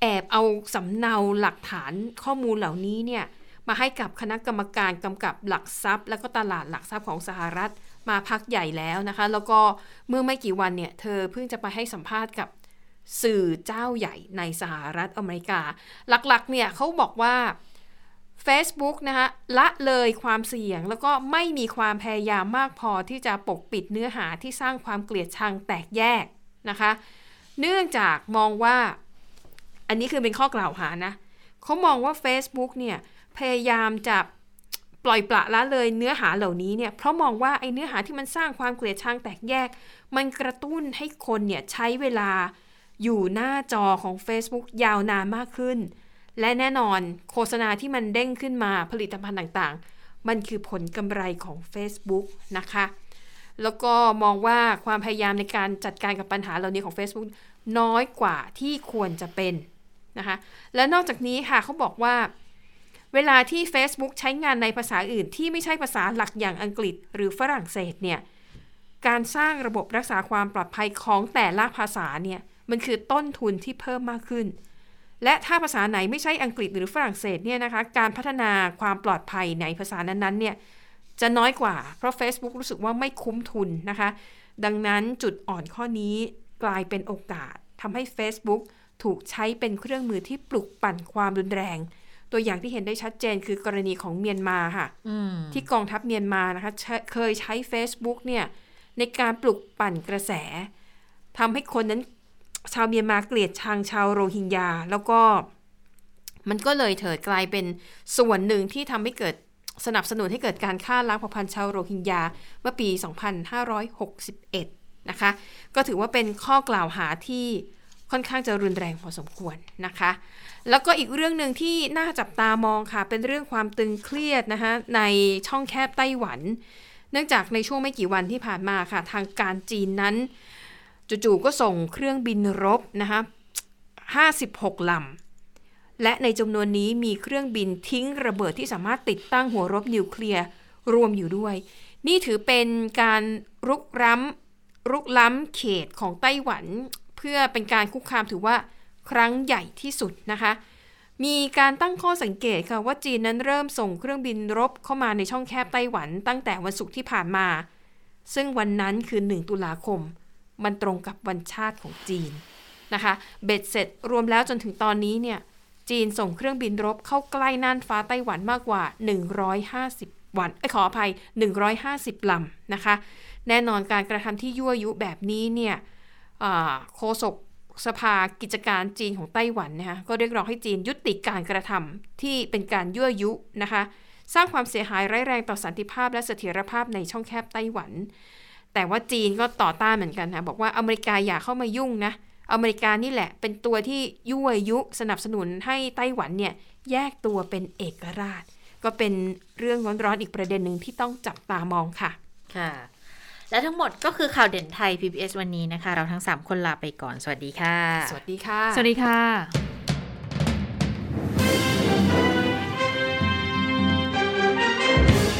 แอบเอาสำเนาหลักฐานข้อมูลเหล่านี้เนี่ยมาให้กับคณะกรรมการกำกับหลักทรัพย์ และก็ตลาดหลักทรัพย์ของสหรัฐมาพักใหญ่แล้วนะคะ แล้วก็เมื่อไม่กี่วันเนี่ย เธอเพิ่งจะไปให้สัมภาษณ์กับ สื่อเจ้าใหญ่ในสหรัฐอเมริกา หลักๆเนี่ยเขาบอกว่า Facebook นะคะละเลยความเสี่ยงแล้วก็ไม่มีความพยายามมากพอที่จะปกปิดเนื้อหาที่สร้างความเกลียดชังแตกแยกนะคะ เนื่องจากมองว่า อันนี้คือเป็นข้อกล่าวหานะเขามองว่า Facebook เนี่ยพยายามจะปล่อยปละละเลยเนื้อหาเหล่านี้เนี่ยเพราะมองว่าไอ้เนื้อหาที่มันสร้างความเกลียดชังแตกแยก มันกระตุ้นให้คนเนี่ยใช้เวลา อยู่หน้าจอของ Facebook ยาวนานมากขึ้น และแน่นอนโฆษณาที่มันเด้งขึ้นมาผลิตภัณฑ์ต่างๆ มันคือผลกำไรของ Facebook นะคะ แล้วก็มองว่าความพยายามในการจัดการกับปัญหาเหล่านี้ของ Facebook น้อยกว่าที่ควรจะเป็นนะคะ และนอกจากนี้ค่ะเขาบอกว่า เวลาที่ Facebook ใช้งานในภาษาอื่นที่ไม่ใช่ภาษาหลักอย่างอังกฤษ หรือฝรั่งเศสเนี่ยการสร้างระบบรักษาความปลอดภัยของแต่ละภาษาเนี่ย มันคือต้นทุนที่เพิ่มมากขึ้น และถ้าภาษาไหนไม่ใช่อังกฤษหรือฝรั่งเศสเนี่ยนะคะ การพัฒนาความปลอดภัยในภาษานั้นๆเนี่ยจะน้อยกว่า เพราะ Facebook รู้สึกว่าไม่คุ้มทุนนะคะ ดังนั้นจุดอ่อนข้อนี้กลายเป็นโอกาสทำให้ Facebook ถูกใช้เป็นเครื่องมือที่ปลุกปั่นความรุนแรง ตัวอย่างที่เห็นได้ชัดเจนคือกรณีของเมียนมาค่ะที่กองทัพเมียนมานะคะใช้เคยใช้ Facebook เนี่ยในการปลุกปั่นกระแสทำให้คนนั้น ชาวเมียนมาเกลียดชังชาวโรฮิงญาแล้วก็มันก็เลยเถิดกลายเป็นส่วนหนึ่งที่ทำให้เกิดสนับสนุนให้เกิดการฆ่าล้างเผ่าพันธุ์ชาวโรฮิงญาเมื่อปี 2561 นะคะ ก็ถือว่าเป็นข้อกล่าวหาที่ค่อนข้างจะรุนแรงพอสมควรนะคะ แล้วก็อีกเรื่องหนึ่งที่น่าจับตามองค่ะ เป็นเรื่องความตึงเครียดนะคะในช่องแคบไต้หวัน เนื่องจากในช่วงไม่กี่วันที่ผ่านมาค่ะ ทางการจีนนั้น จู่ๆก็ส่งเครื่องบินรบนะคะ56 ลำ และในจำนวนนี้มีเครื่องบินทิ้งระเบิดที่สามารถติดตั้งหัวรบนิวเคลียร์รวมอยู่ด้วย นี่ถือเป็นการรุกร้ำรุกล้ำเขตของไต้หวัน เพื่อเป็นการคุกคามถือว่าครั้งใหญ่ที่สุดนะคะ มีการตั้งข้อสังเกตค่ะว่าจีนนั้นเริ่มส่งเครื่องบินรบเข้ามาในช่องแคบไต้หวัน ตั้งแต่วันศุกร์ที่ผ่านมา ซึ่งวันนั้นคือ 1 ตุลาคม มันตรงกับวันชาติของจีนนะคะ เบ็ดเสร็จรวมแล้วจนถึงตอนนี้เนี่ย จีนส่งเครื่องบินรบเข้าใกล้น่านฟ้าไต้หวันมากกว่า 150 วันอขออภัย 150 ลำนะคะ แน่นอนการกระทำที่ยั่วยุแบบนี้เนี่ยโฆษกสภากิจการจีนของไต้หวันนะคะก็เรียกร้องให้จีนยุติการกระทำที่เป็นการยั่วยุนะคะ สร้างความเสียหายร้ายแรงต่อสันติภาพและเสถียรภาพในช่องแคบไต้หวัน แต่ว่าจีนก็ต่อต้านเหมือนกันนะบอกว่าอเมริกาอย่าเข้ามายุ่งนะ อเมริกานี่แหละ เป็นตัวที่ยั่วยุสนับสนุนให้ไต้หวันเนี่ยแยกตัวเป็นเอกราช ก็เป็นเรื่องร้อนๆอีกประเด็นหนึ่งที่ต้องจับตามองค่ะ ค่ะ และทั้งหมดก็คือข่าวเด่นไทย PBS วันนี้นะคะ เราทั้ง 3 คนลาไปก่อน สวัสดีค่ะ สวัสดีค่ะ สวัสดีค่ะ